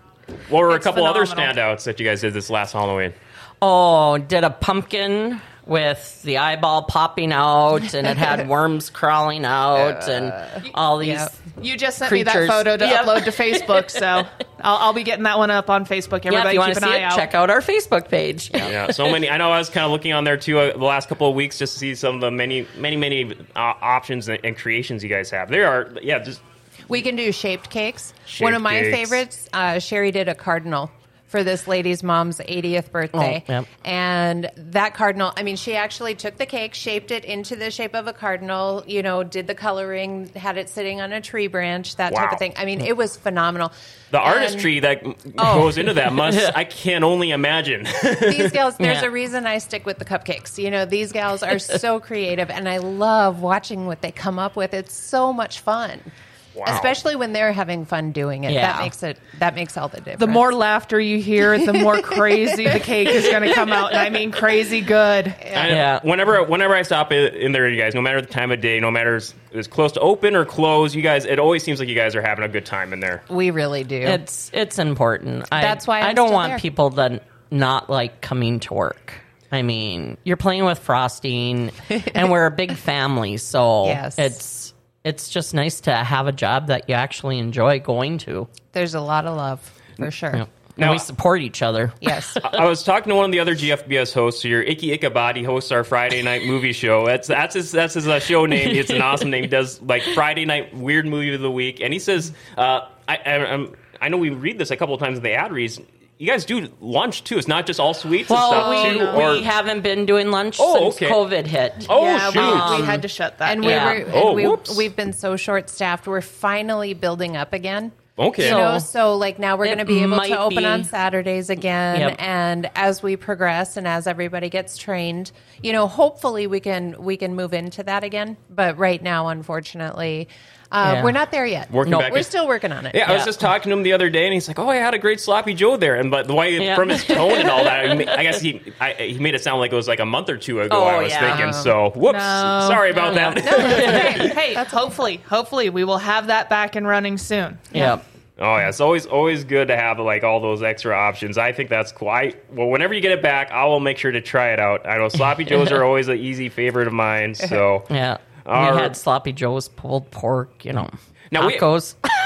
What were a It's couple other standouts that you guys did this last Halloween? Oh, did a pumpkin with the eyeball popping out, and it had worms crawling out, and all these. yeah. You just sent me that photo to Yep. upload to Facebook, so I'll, I'll be getting that one up on Facebook. Yeah, Everybody if you keep an see eye it, out. check out our Facebook page. Yeah, so many. I know I was kind of looking on there too uh, the last couple of weeks just to see some of the many, many, many uh, options and, and creations you guys have. There are, yeah, just we can do shaped cakes. Shaped one of my cakes. favorites. Uh, Cheri did a cardinal for this lady's mom's 80th birthday. Oh, yep. And that cardinal, I mean, she actually took the cake, shaped it into the shape of a cardinal, you know, did the coloring, had it sitting on a tree branch, that type of thing. I mean, it was phenomenal. the And artistry that Oh. goes into that must. I can only imagine. These gals, there's Yeah. a reason I stick with the cupcakes. You know, these gals are so creative, and I love watching what they come up with. It's so much fun. Wow. Especially when they're having fun doing it. Yeah. That makes it that makes all the difference. The more laughter you hear, the more crazy the cake is going to come out, and I mean crazy good. I- Yeah. Whenever, whenever I stop in, in there, you guys, no matter the time of day, no matter it's, it's close to open or close, you guys, it always seems like you guys are having a good time in there. we really do. It's it's important. I, That's why I I'm don't still want there. people to not like coming to work. I mean, you're playing with frosting, and we're a big family, so Yes. it's it's just nice to have a job that you actually enjoy going to. There's a lot of love for sure. And Now- we support each other. Yes. I was talking to one of the other GFBS hosts here. Icky Ichabod hosts our Friday night movie show. That's that's his that's his uh, show name. It's an awesome name. He does like Friday night weird movie of the week, and he says, uh, I, I I'm, I know we read this a couple of times in the ad reads. You guys do lunch too. It's not just all sweets and Well, stuff we, too. Or we haven't been doing lunch Oh, since okay. COVID hit. oh yeah, shoot, we, we had to shut that. and we Yeah. were and Oh, we, whoops. we've been so short staffed. We're finally building up again. okay. You So- know, so like now we're going to be able to open be- on Saturdays again, Yep. and as we progress and as everybody gets trained, you know, hopefully we can we can move into that again. But right now, unfortunately, Uh, Yeah. We're not there yet. Working No, back We're in- still working on it. Yeah, I was just talking to him the other day, and he's like, "Oh, I had a great sloppy Joe there," and but the way Yeah. from his tone and all that, I mean, I guess he I, he made it sound like it was like a month or two ago. Oh, I was yeah. thinking. So, whoops, No. sorry about No, that. hey, hey hopefully, hopefully we will have that back and running soon. Yep. Oh yeah, it's always always good to have like all those extra options. I think that's cool. I well, whenever you get it back, I will make sure to try it out. I know sloppy joes are always an easy favorite of mine. So Yeah. All we had sloppy joe's, pulled pork, you know, Now tacos. we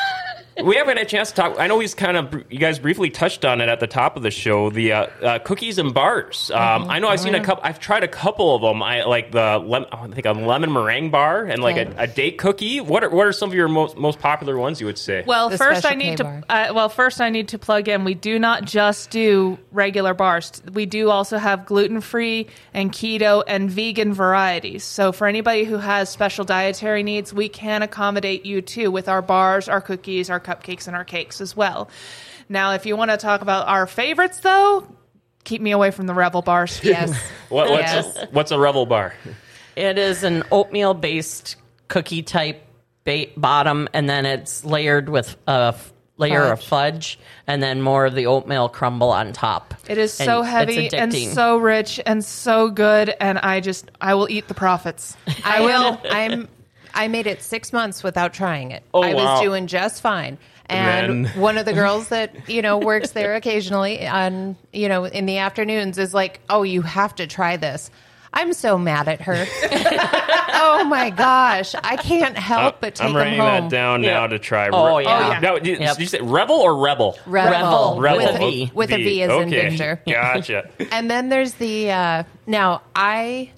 haven't had a chance to talk. I know he's kind of you guys briefly touched on it at the top of the show. The uh, uh, cookies and bars. Um, I know I've seen a couple. I've tried a couple of them. I like the lem- I think a lemon meringue bar and like Okay. a, a date cookie. What are what are some of your most most popular ones? You would say. Well, The first I Special K need to uh, well first I need to plug in. We do not just do regular bars. We do also have gluten free and keto and vegan varieties. So for anybody who has special dietary needs, we can accommodate you too with our bars, our cookies, our cupcakes, and our cakes as well. Now, if you want to talk about our favorites, though, keep me away from the Revel bars. Yes. what, what's Yes. a, what's a Revel bar? It is an oatmeal based cookie type ba- bottom, and then it's layered with a f- layer of fudge, and then more of the oatmeal crumble on top. It is so it's heavy and so rich and so good, and I just I will eat the profits. I will. I'm. I made it six months without trying it. Oh, I was wow. doing just fine. And Then- one of the girls that you know works there occasionally on you know in the afternoons is like, "Oh, you have to try this." I'm so mad at her. oh my gosh, I can't help but take Uh, I'm them writing home. that down Yeah. now to try. Oh, Re- yeah. yeah. Now, did, Yep. did you say Revel or Rebel? Revel, Revel. Rebel with a With a V, V. with a V as in okay. Victor. Gotcha. And then there's the uh, now I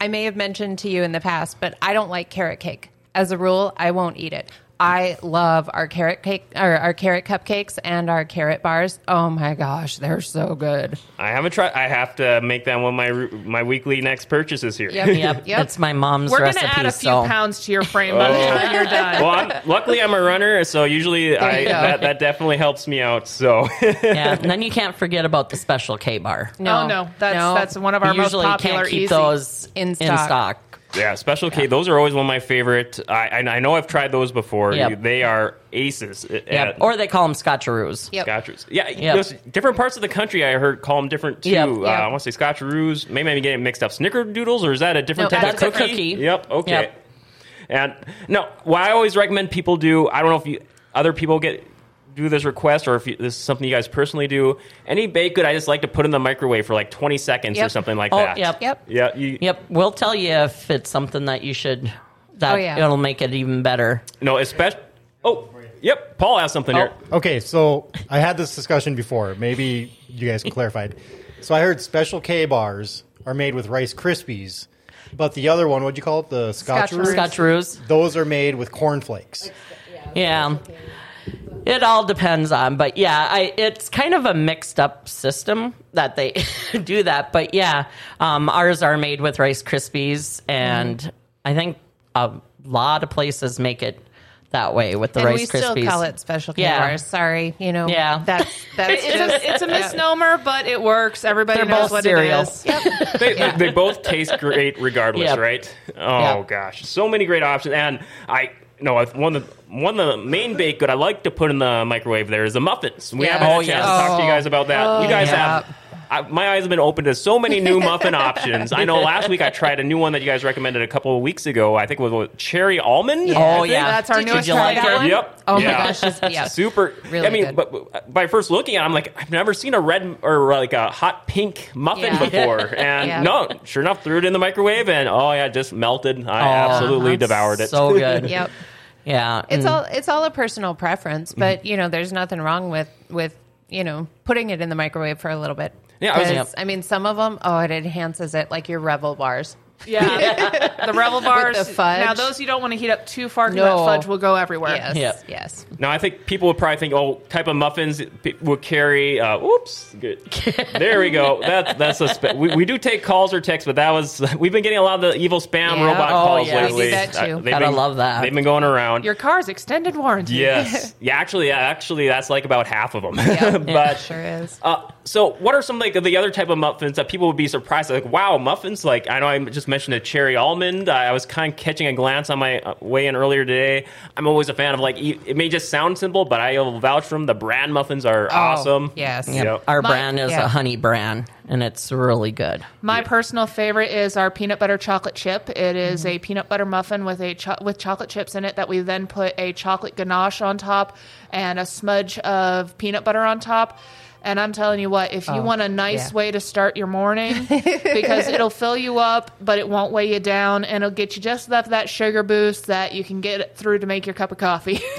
I may have mentioned to you in the past, but I don't like carrot cake. As a rule, I won't eat it. I love our carrot cake or our carrot cupcakes and our carrot bars. Oh my gosh, they're so good. I haven't tried. I have to make that one of my my weekly next purchases here. Yep. Yep, Yep. that's my mom's We're recipe. gonna add a few so pounds to your frame by the oh. time you're done. Well, I'm, luckily I'm a runner, so usually I, that that definitely helps me out. So yeah, and then you can't forget about the special K bar. oh no, that's No. that's one of our We most usually popular. can't keep easy. those In in stock. Stock. yeah, special K. Those are always one of my favorite. I I, I know I've tried those before. Yep. They are aces. Yep. At- Or they call them scotcheroos. Yep. Scotcheroos. Yeah, Yep. different parts of the country I heard call them different too. Yep. Uh, Yep. I want to say Scotcheroos. Maybe I'm getting mixed up. Snickerdoodles, or is that a different No, type that's of a cookie? cookie. Yep. Okay. Yep. And no, what I always recommend people do. I don't know if you other people get do this request or if you, this is something you guys personally do. Any baked good, I just like to put in the microwave for like 20 seconds or something like Oh, that. yep. Yep. Yeah. You, Yep, we'll tell you if it's something that you should. That Oh, yeah. it'll make it even better. No, especially. Oh, yep. Paul has something here. Oh. Okay, so I had this discussion before. Maybe you guys can clarify it. So I heard Special K bars are made with Rice Krispies, but the other one, what'd you call it? The Scotcheroos? Scotcheroos. Those are made with cornflakes. Yeah. It all depends on, but yeah, I it's kind of a mixed up system that they do that. But yeah, um, ours are made with Rice Krispies, and I think a lot of places make it that way with the and Rice we Krispies. We still call it special K Yeah. bars. Sorry, you know. Yeah. That's that's It's just a, it's a misnomer, but it works. Everybody They're knows what cereal. it is. They, they, they both taste great regardless, Yep. right? Oh Yep. gosh, so many great options. And I no, one of the one of the main baked good I like to put in the microwave there is the muffins. We Yeah. haven't had Oh, a chance yes. to talk to you guys about that. you oh. guys yeah. have. I, my eyes have been open to so many new muffin options. I know last week I tried a new one that you guys recommended a couple of weeks ago. I think it was what, cherry almond. Yeah. Oh yeah, That's our Did you newest you like try that it? one? Yep. Oh Yeah. my gosh, it's, yeah. Super. Really I mean, good. but but by first looking at, it, I'm like, I've never seen a red or uh, like a hot pink muffin Yeah. before, and Yeah. no, sure enough, threw it in the microwave, and oh yeah, it just melted. I Oh, absolutely devoured it. So good. Yep. Yeah, It's and- all it's all a personal preference, but mm-hmm. you know, there's nothing wrong with with you know putting it in the microwave for a little bit. Yeah, I was- I mean, some of them, oh, it enhances it, like your Revel bars. Yeah, the Revel bars. the fudge. Now those you don't want to heat up too far because No. that fudge will go everywhere. Yes, Yep. yes. Now I think people would probably think, oh, type of muffins p- will carry. Uh, oops, good. There we go. That's that's a. Spe- we, we do take calls or texts, but that was we've been getting a lot of the evil spam Yeah. robot Oh, calls yeah. We lately. do that too. they've Gotta been- love that. They've been going around. Your car's extended warranty. Yes. Yeah, actually, yeah, actually, that's like about half of them. Yep. but Sure is. Uh, so, what are some like the other type of muffins that people would be surprised? Like, wow, muffins! Like, I know I'm just just mentioned a cherry almond. I I was kind of catching a glance on my uh, way in earlier today. I'm always a fan of like e- it may just sound simple, but I will vouch for them. The bran muffins are awesome. yes. Yep. Yep. Our My- brand is yeah. a honey bran, and it's really good. My personal favorite is our peanut butter chocolate chip. It is a peanut butter muffin with a cho- with chocolate chips in it that we then put a chocolate ganache on top and a smudge of peanut butter on top. And I'm telling you what, if you want a nice yeah. way to start your morning, because it'll fill you up, but it won't weigh you down, and it'll get you just enough of that sugar boost that you can get through to make your cup of coffee.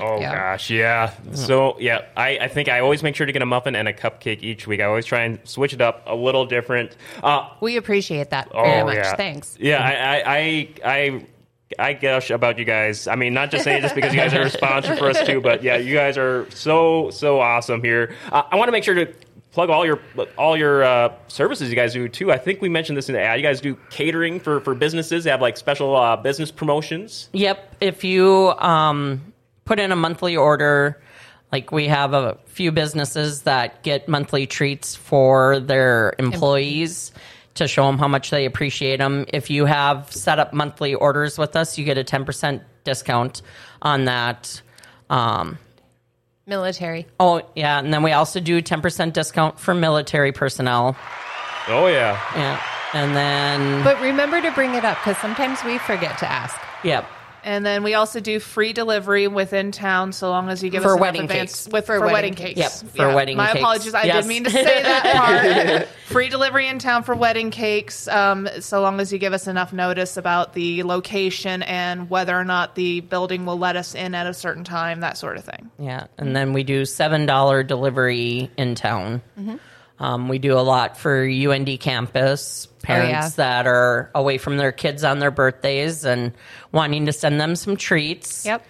Oh Yeah. gosh, yeah. So yeah, I, I think I always make sure to get a muffin and a cupcake each week. I always try and switch it up a little different. Uh, We appreciate that oh very much. yeah, Thanks. Yeah, I I I. I I gush about you guys. I mean, not just saying just because you guys are a sponsor for us too, but yeah, you guys are so so awesome here. Uh, I want to make sure to plug all your all your uh, services you guys do too. I think we mentioned this in the ad. You guys do catering for for businesses. They have like special uh, business promotions. Yep. If you um, put in a monthly order, like we have a few businesses that get monthly treats for their employees to show them how much they appreciate them. If you have set up monthly orders with us, you get a 10% discount on that. Um, Military. oh, yeah. And then we also do 10% discount for military personnel. Oh yeah, Yeah. And then, But remember to bring it up because sometimes we forget to ask. yep. And then we also do free delivery within town, so long as you give For us enough wedding advance cakes. with For for, wedding wedding cakes. Yep, for wedding My cakes. apologies, I Yes. did mean to say that part. free delivery in town for wedding cakes, um, so long as you give us enough notice about the location and whether or not the building will let us in at a certain time, that sort of thing. Yeah, and then we do seven dollar delivery in town. Mm-hmm. Um, we do a lot for UND campus parents Oh, yeah. that are away from their kids on their birthdays and wanting to send them some treats. Yep.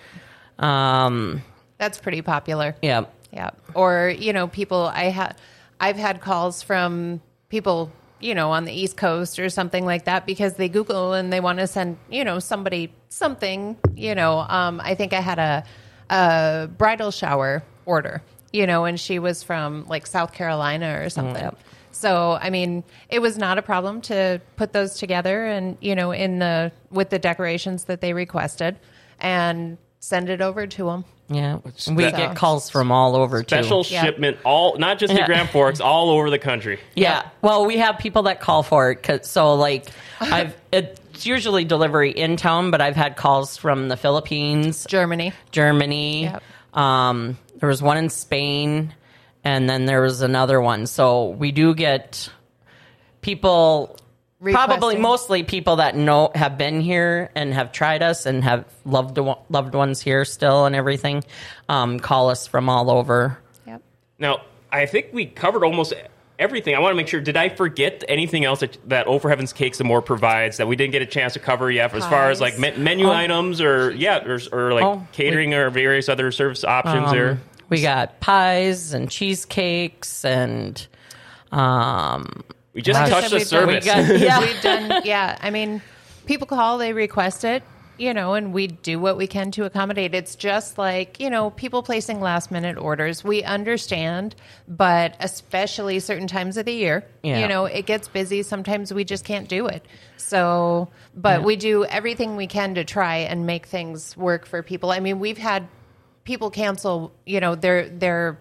Um, That's pretty popular. yeah. Yeah. Or, you know, people I had I've had calls from people, you know, on the East Coast or something like that because they Google and they want to send, you know, somebody something, you know. Um, I think I had a a bridal shower order, you know, and she was from like South Carolina or something. Yep. So, I mean, it was not a problem to put those together and, you know, in the with the decorations that they requested and send it over to them. Yeah, we So- get calls from all over special too. Yeah. shipment all not just in Yeah. Grand Forks, all over the country. Yeah. Well, we have people that call for it. Cause, so, like, I've it's usually delivery in town, but I've had calls from the Philippines, Germany. Germany. Yep. Um, there was one in Spain, and then there was another one. So we do get people, probably mostly people that know have been here and have tried us and have loved loved ones here still and everything. Um, call us from all over. Yep. Now, I think we covered almost everything. I want to make sure. Did I forget anything else that, that Oh for Heaven's Cakes and More provides that we didn't get a chance to cover yet, as far as like me- menu items or yeah, or, or like Oh, catering or various other service options? there. Um, we got pies and cheesecakes and um, We just touched the we've done- service. we got yeah. We've done, yeah. I mean, people call, they request it, you know, and we do what we can to accommodate. It's just like, you know, people placing last minute orders. We understand, but especially certain times of the year, Yeah. you know, it gets busy. Sometimes we just can't do it. So, but we do everything we can to try and make things work for people. I mean, we've had people cancel, you know, their, their,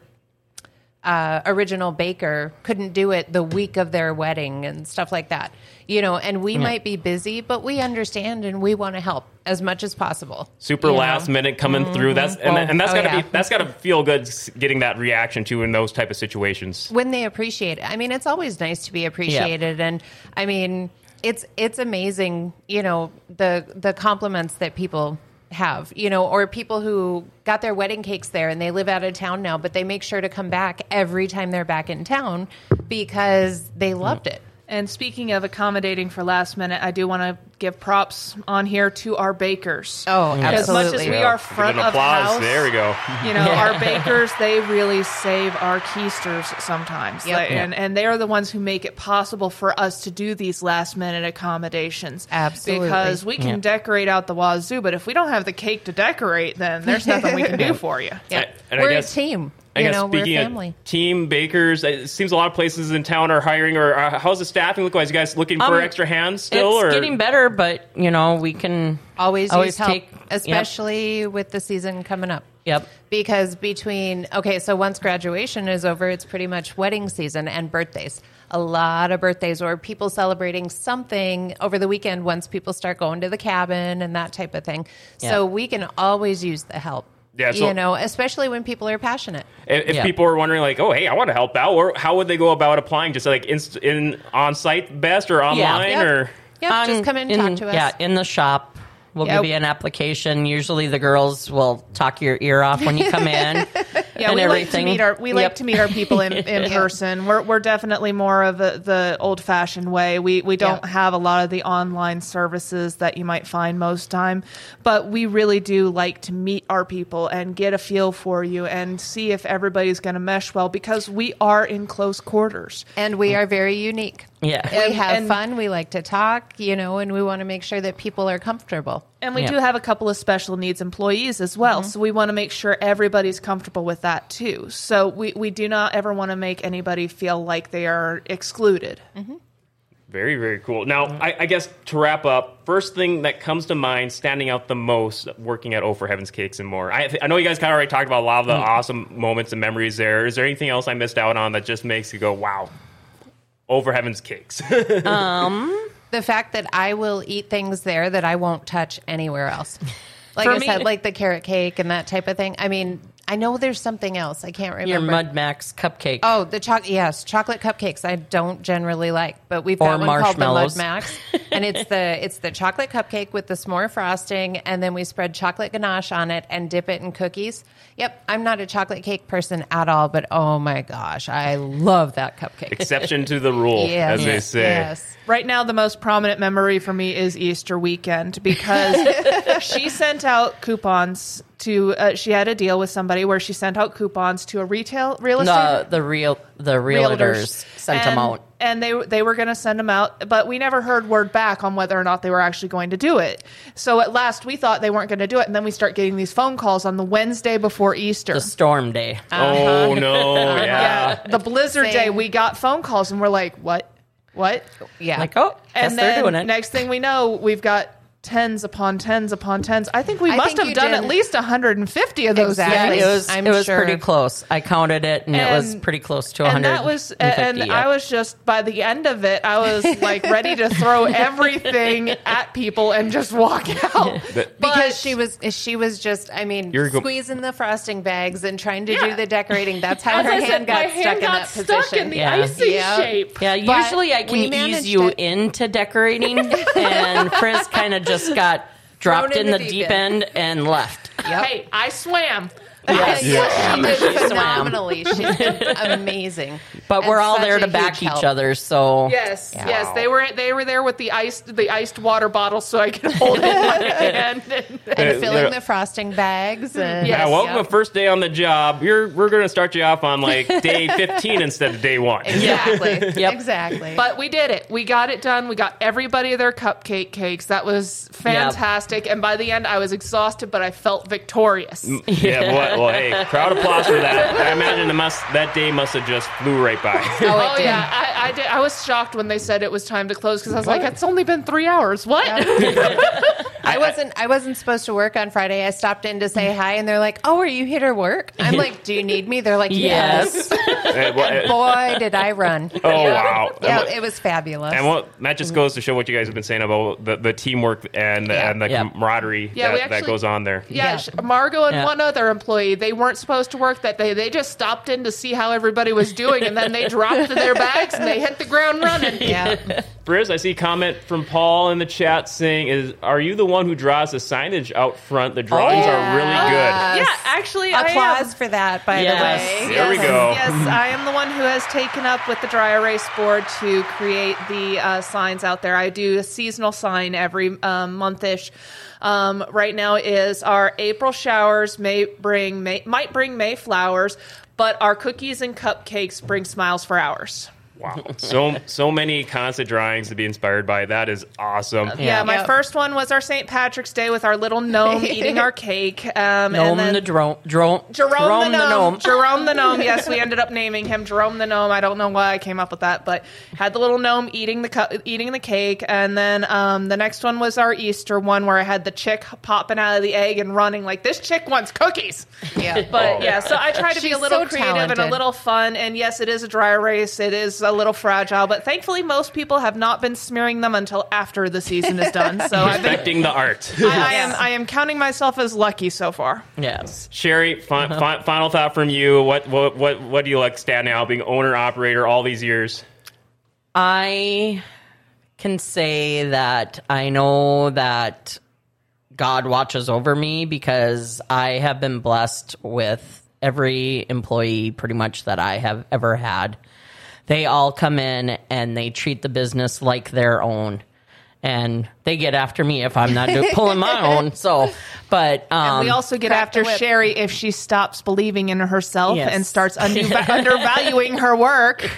uh, original baker couldn't do it the week of their wedding and stuff like that. You know, and we might be busy, but we understand and we want to help as much as possible. Super you know? last minute coming mm-hmm. through. That's and, Well, and that's oh, gotta yeah. be that's gotta feel good getting that reaction too in those type of situations. when they appreciate it. I mean, it's always nice to be appreciated, and I mean, it's it's amazing, you know, the the compliments that people have, you know, or people who got their wedding cakes there and they live out of town now, but they make sure to come back every time they're back in town because they loved mm. it. And speaking of accommodating for last minute, I do want to give props on here to our bakers. Oh, As much as absolutely. we are front of applause. house, There we go. you know, our bakers, they really save our keisters sometimes. Yep. Like, and, and they are the ones who make it possible for us to do these last minute accommodations. Absolutely. Because we can Yeah. decorate out the wazoo, but if we don't have the cake to decorate, then there's nothing we can do for you. Yeah. And We're guess- a team. I You guess know, we're speaking family. of team bakers, it seems a lot of places in town are hiring. Or uh, how's the staffing look like? You guys looking for Um, extra hands still? it's or getting better, but you know we can Always, always use help, take yep, especially with the season coming up. Yep. Because between okay, so once graduation is over, it's pretty much wedding season and birthdays. A lot of birthdays or people celebrating something over the weekend once people start going to the cabin and that type of thing. Yeah. So we can always use the help. Yeah, so- you know, especially when people are passionate. If, if Yeah. people are wondering, like, oh, hey, I want to help out, or how would they go about applying? Just like in, in on site best or online Yep. or Yep, On- just um, come in and talk to us. Yeah, in the shop. We'll Yep. give you an application. Usually the girls will talk your ear off when you come in. Yeah, and we everything. like to meet our we like Yep. to meet our people in, in person. We're we're definitely more of the, the old fashioned way. We we don't Yeah. have a lot of the online services that you might find most time, but we really do like to meet our people and get a feel for you and see if everybody's going to mesh well because we are in close quarters. And we mm. are very unique. Yeah. We And- have and- fun. We like to talk, you know, and we want to make sure that people are comfortable. And we Yeah. do have a couple of special needs employees as well. Mm-hmm. So we want to make sure everybody's comfortable with that too. So we, we do not ever want to make anybody feel like they are excluded. Mm-hmm. Very, very cool. Now, I, I guess to wrap up, first thing that comes to mind, standing out the most, working at Oh for Heaven's Cakes and more. I, I know you guys kind of already talked about a lot of the mm-hmm. awesome moments and memories there. Is there anything else I missed out on that just makes you go, wow, For Heaven's Cakes? Um, the fact that I will eat things there that I won't touch anywhere else. Like For I me- said, like the carrot cake and that type of thing. I mean, I know there's something else. I can't remember. Your Mud Max cupcake. Oh, the chocolate. Yes, chocolate cupcakes. I don't generally like, but we've Or got one called the Mud. Max, and it's the it's the chocolate cupcake with the s'more frosting, and then we spread chocolate ganache on it and dip it in cookies. Yep, I'm not a chocolate cake person at all, but oh my gosh, I love that cupcake. Exception to the rule, Yes, as they say. Yes. Right now, the most prominent memory for me is Easter weekend because she sent out coupons to. Uh, she had a deal with somebody where she sent out coupons to a retail real estate the the real the realtors, sent and, them out. and they they were going to send them out, but we never heard word back on whether or not they were actually going to do it. So at last, we thought they weren't going to do it, and then we start getting these phone calls on the Wednesday before Easter. The storm day. Oh, no. Yeah. yeah, the blizzard day, we got phone calls, and we're like, "What? What?" Yeah. Like, oh, and they're then doing it. next thing we know, we've got tens upon tens upon tens. I think we I must think have you done did. at least 150 of those. Exactly. yeah, it was I'm it was sure. pretty close. I counted it, and, it was pretty close to and 150. that was and yep. I was just by the end of it I was like ready to throw everything at people and just walk out But- because she was she was just I mean You're go- squeezing the frosting bags and trying to Yeah. do the decorating. That's how As her I hand said, got my stuck hand in got that stuck position. in the Yeah. icy Yeah. shape. Yeah, But usually I can ease you it. into decorating, and Frizz kind of just got dropped in in the the deep deep end. end and left. Yep. Hey, I swam. Yes, Yeah. she did swam. phenomenally. She's been amazing. But we're all there to back each help. other, so Yes, Yeah. yes, they were they were there with the iced the iced water bottle so I could hold it in my hand. And, And Uh, filling the frosting bags. And, Yeah, Yes. welcome Yep. to first day on the job. You're, we're going to start you off on like day 15 instead of day one. Exactly. Yep. Exactly. But we did it. We got it done. We got everybody their cupcake cakes. That was fantastic. And by the end, I was exhausted, but I felt victorious. Yeah, well, well, hey, crowd applause for that. I imagine the must, that day must have just flew right by. oh, Oh yeah, I, I did. I was shocked when they said it was time to close because I was like, "It's only been three hours. What?" I wasn't. I wasn't supposed to work on Friday. I stopped in to say hi, and they're like, "Oh, are you here to work?" I'm like, "Do you need me?" They're like, yes. "Yes." Well, uh, Boy, did I run! oh, wow. Yeah, And what- it was fabulous. And what that just goes to show what you guys have been saying about the, the teamwork and Yeah. and the Yeah. camaraderie Yeah, we that, that goes on there. Yeah, Yeah. sh Margo and Yeah. one other employee, they weren't supposed to work that day. They just stopped in to see how everybody was doing, and then they dropped their bags and they hit the ground running. yeah, Frizz, I see a comment from Paul in the chat saying, "Is are you the one who draws the signage out front? The drawings are really good." Yeah, actually, I am. applause for that. By Yes. the way, There we Yes. go. Yes, I am the one who has taken up with the dry erase board to create the uh, signs out there. I do a seasonal sign every um, monthish. Um, right now is our April showers may bring may, might bring May flowers, but our cookies and cupcakes bring smiles for hours. Wow. So so many concept drawings to be inspired by. That is awesome. Yeah, my Yep. first one was our St. Patrick's Day with our little gnome eating our cake. Um, Gnome and then the drone. Drone. Jerome, the, gnome. Jerome the gnome. Yes, we ended up naming him Jerome the gnome. I don't know why I came up with that, but had the little gnome eating the cu- eating the cake, and then um, the next one was our Easter one where I had the chick popping out of the egg and running like this chick wants cookies. Yeah. But yeah, so I try to be a little so creative and a little fun. And yes, it is a dry erase. It is a little fragile, but thankfully most people have not been smearing them until after the season is done. So I've been, Respecting the art. I, I am I am counting myself as lucky so far. Yes. Cheri, fi- uh-huh. fi- final thought from you. What what what what do you like standing out being owner operator all these years? I can say that I know that God watches over me because I have been blessed with every employee pretty much that I have ever had. They all come in and they treat the business like their own. And they get after me if I'm not do- pulling my own. So, but um, we also get after. Cheri if she stops believing in herself Yes. and starts undu- undervaluing her work.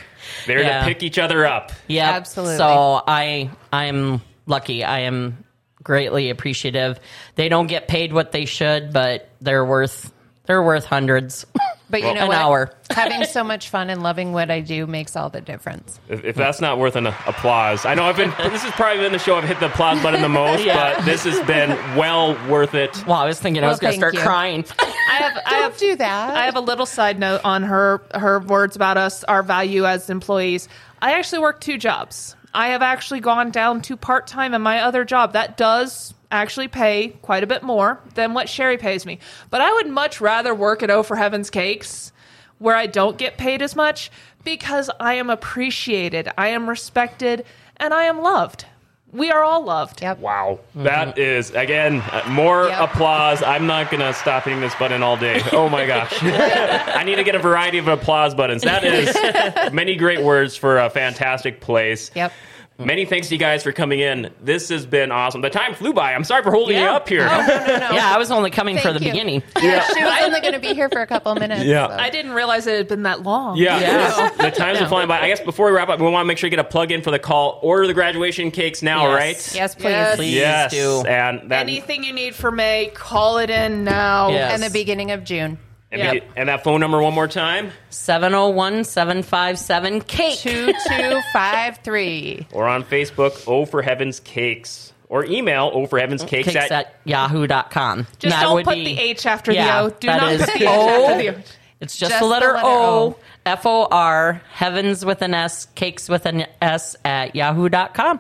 They're Yeah. to pick each other up. Yeah, Absolutely. So I I'm lucky. I am greatly appreciative. They don't get paid what they should, but they're worth they're worth hundreds. But you know An what? hour. Having so much fun and loving what I do makes all the difference. If, if that's not worth an applause, I know I've been. This has probably been the show I've hit the applause button the most, Yeah. but this has been well worth it. well, I was thinking I Well, was going to thank start you. crying. I have I Don't have do that. I have a little side note on her her words about us, our value as employees. I actually work two jobs. I have actually gone down to part time in my other job. That does actually pay quite a bit more than what Cheri pays me. But I would much rather work at O for Heaven's Cakes where I don't get paid as much because I am appreciated, I am respected, and I am loved. We are all loved. Yep. Wow, That is again uh, more Yep. applause. I'm not gonna stop hitting this button all day. Oh my gosh, I need to get a variety of applause buttons. That is many great words for a fantastic place. Yep. Many thanks to you guys for coming in. This has been awesome. The time flew by. I'm sorry for holding you up here. Oh, yeah, I was only coming for the you. beginning. Yeah. She was only going to be here for a couple minutes. Yeah. so. I didn't realize it had been that long. Yeah, Yeah. the times are flying by. I guess before we wrap up, we want to make sure you get a plug in for the call. Order the graduation cakes now, Yes. right? Yes, please. Yes. Please Yes, do. and that Anything you need for May, call it in now. Yes. And the beginning of June. And, Yep. the- and that phone number one more time, 701 757 cake. 2253. or on Facebook, O for Heaven's Cakes, or email O for Heaven's Cakes, Cakes at yahoo.com. Just That don't put be- the H after Yeah, the O. Do not put the H O. after the O. It's just, Just the letter, the letter O, O. F O R, heavens with an S, cakes with an S at yahoo.com.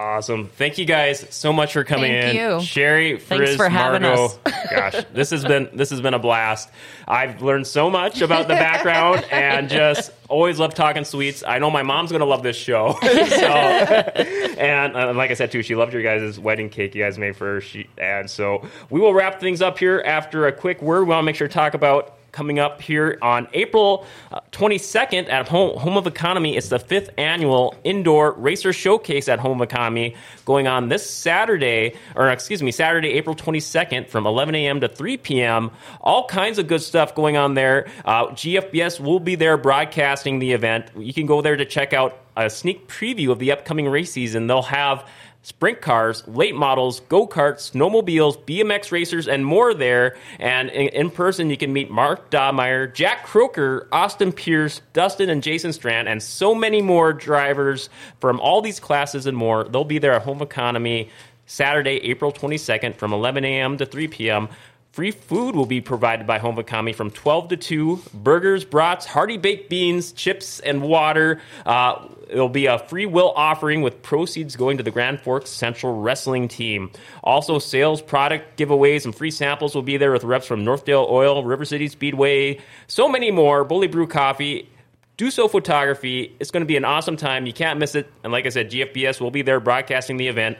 Awesome. Thank you guys so much for coming in. Thank in. you. Cheri, Thanks Frizz, for having Margo. us. Gosh, this has been this has been a blast. I've learned so much about the background and just always love talking sweets. I know my mom's gonna love this show. so, and uh, like I said too, she loved your guys' wedding cake you guys made for her. She and so we will wrap things up here after a quick word. We want to make sure to talk about coming up here on April uh, 22nd at Home, Home of Economy. It's the fifth annual Indoor Racer Showcase at Home of Economy going on this Saturday, or excuse me, Saturday, April 22nd from 11 a.m. to 3 p.m. All kinds of good stuff going on there. Uh, GFBS will be there broadcasting the event. You can go there to check out a sneak preview of the upcoming race season. They'll have sprint cars, late models, go karts, snowmobiles, BMX racers, and more there. And in, in person, you can meet Mark Dahmeyer, Jack Croker, Austin Pierce, Dustin and Jason Strand, and so many more drivers from all these classes and more. They'll be there at Home Economy Saturday, April 22nd from 11 a.m. to 3 p.m. Free food will be provided by Home Economy from 12 to 2. Burgers, brats, hearty baked beans, chips, and water. Uh, it'll be a free will offering with proceeds going to the Grand Forks Central Wrestling Team. Also, sales, product giveaways, and free samples will be there with reps from Northdale Oil, River City Speedway, so many more. Bully Brew Coffee. Do so photography. It's going to be an awesome time. You can't miss it. And like I said, GFBS will be there broadcasting the event.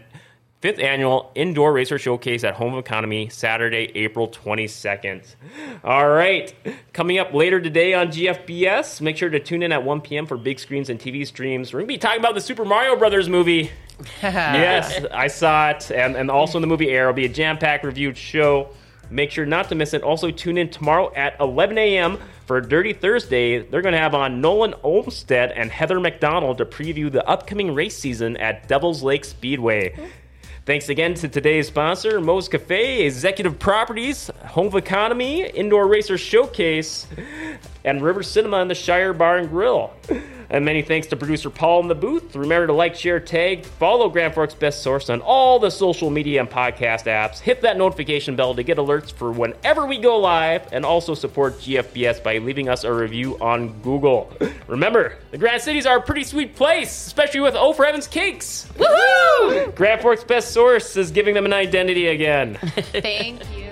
Fifth annual Indoor Racer Showcase at Home of Economy, Saturday, April 22nd. All right. Coming up later today on GFBS, make sure to tune in at 1 p.m. for big screens and TV streams. We're going to be talking about the Super Mario Brothers movie. yes, I saw it. And, and also in the movie Air, it'll be a jam packed reviewed show. Make sure not to miss it. Also, tune in tomorrow at 11 a.m. for Dirty Thursday. They're going to have on Nolan Olmstead and Heather McDonald to preview the upcoming race season at Devil's Lake Speedway. Thanks again to today's sponsor, Moe's Cafe, Executive Properties, Home of Economy, Indoor Racer Showcase, and River Cinema and the Shire Bar and Grill. And many thanks to producer Paul in the booth. Remember to like, share, tag, follow Grand Forks Best Source on all the social media and podcast apps. Hit that notification bell to get alerts for whenever we go live, and also support GFBS by leaving us a review on Google. Remember, the Grand Cities are a pretty sweet place, especially with O for Heaven's Cakes. Woohoo! Grand Forks Best Source is giving them an identity again. Thank you.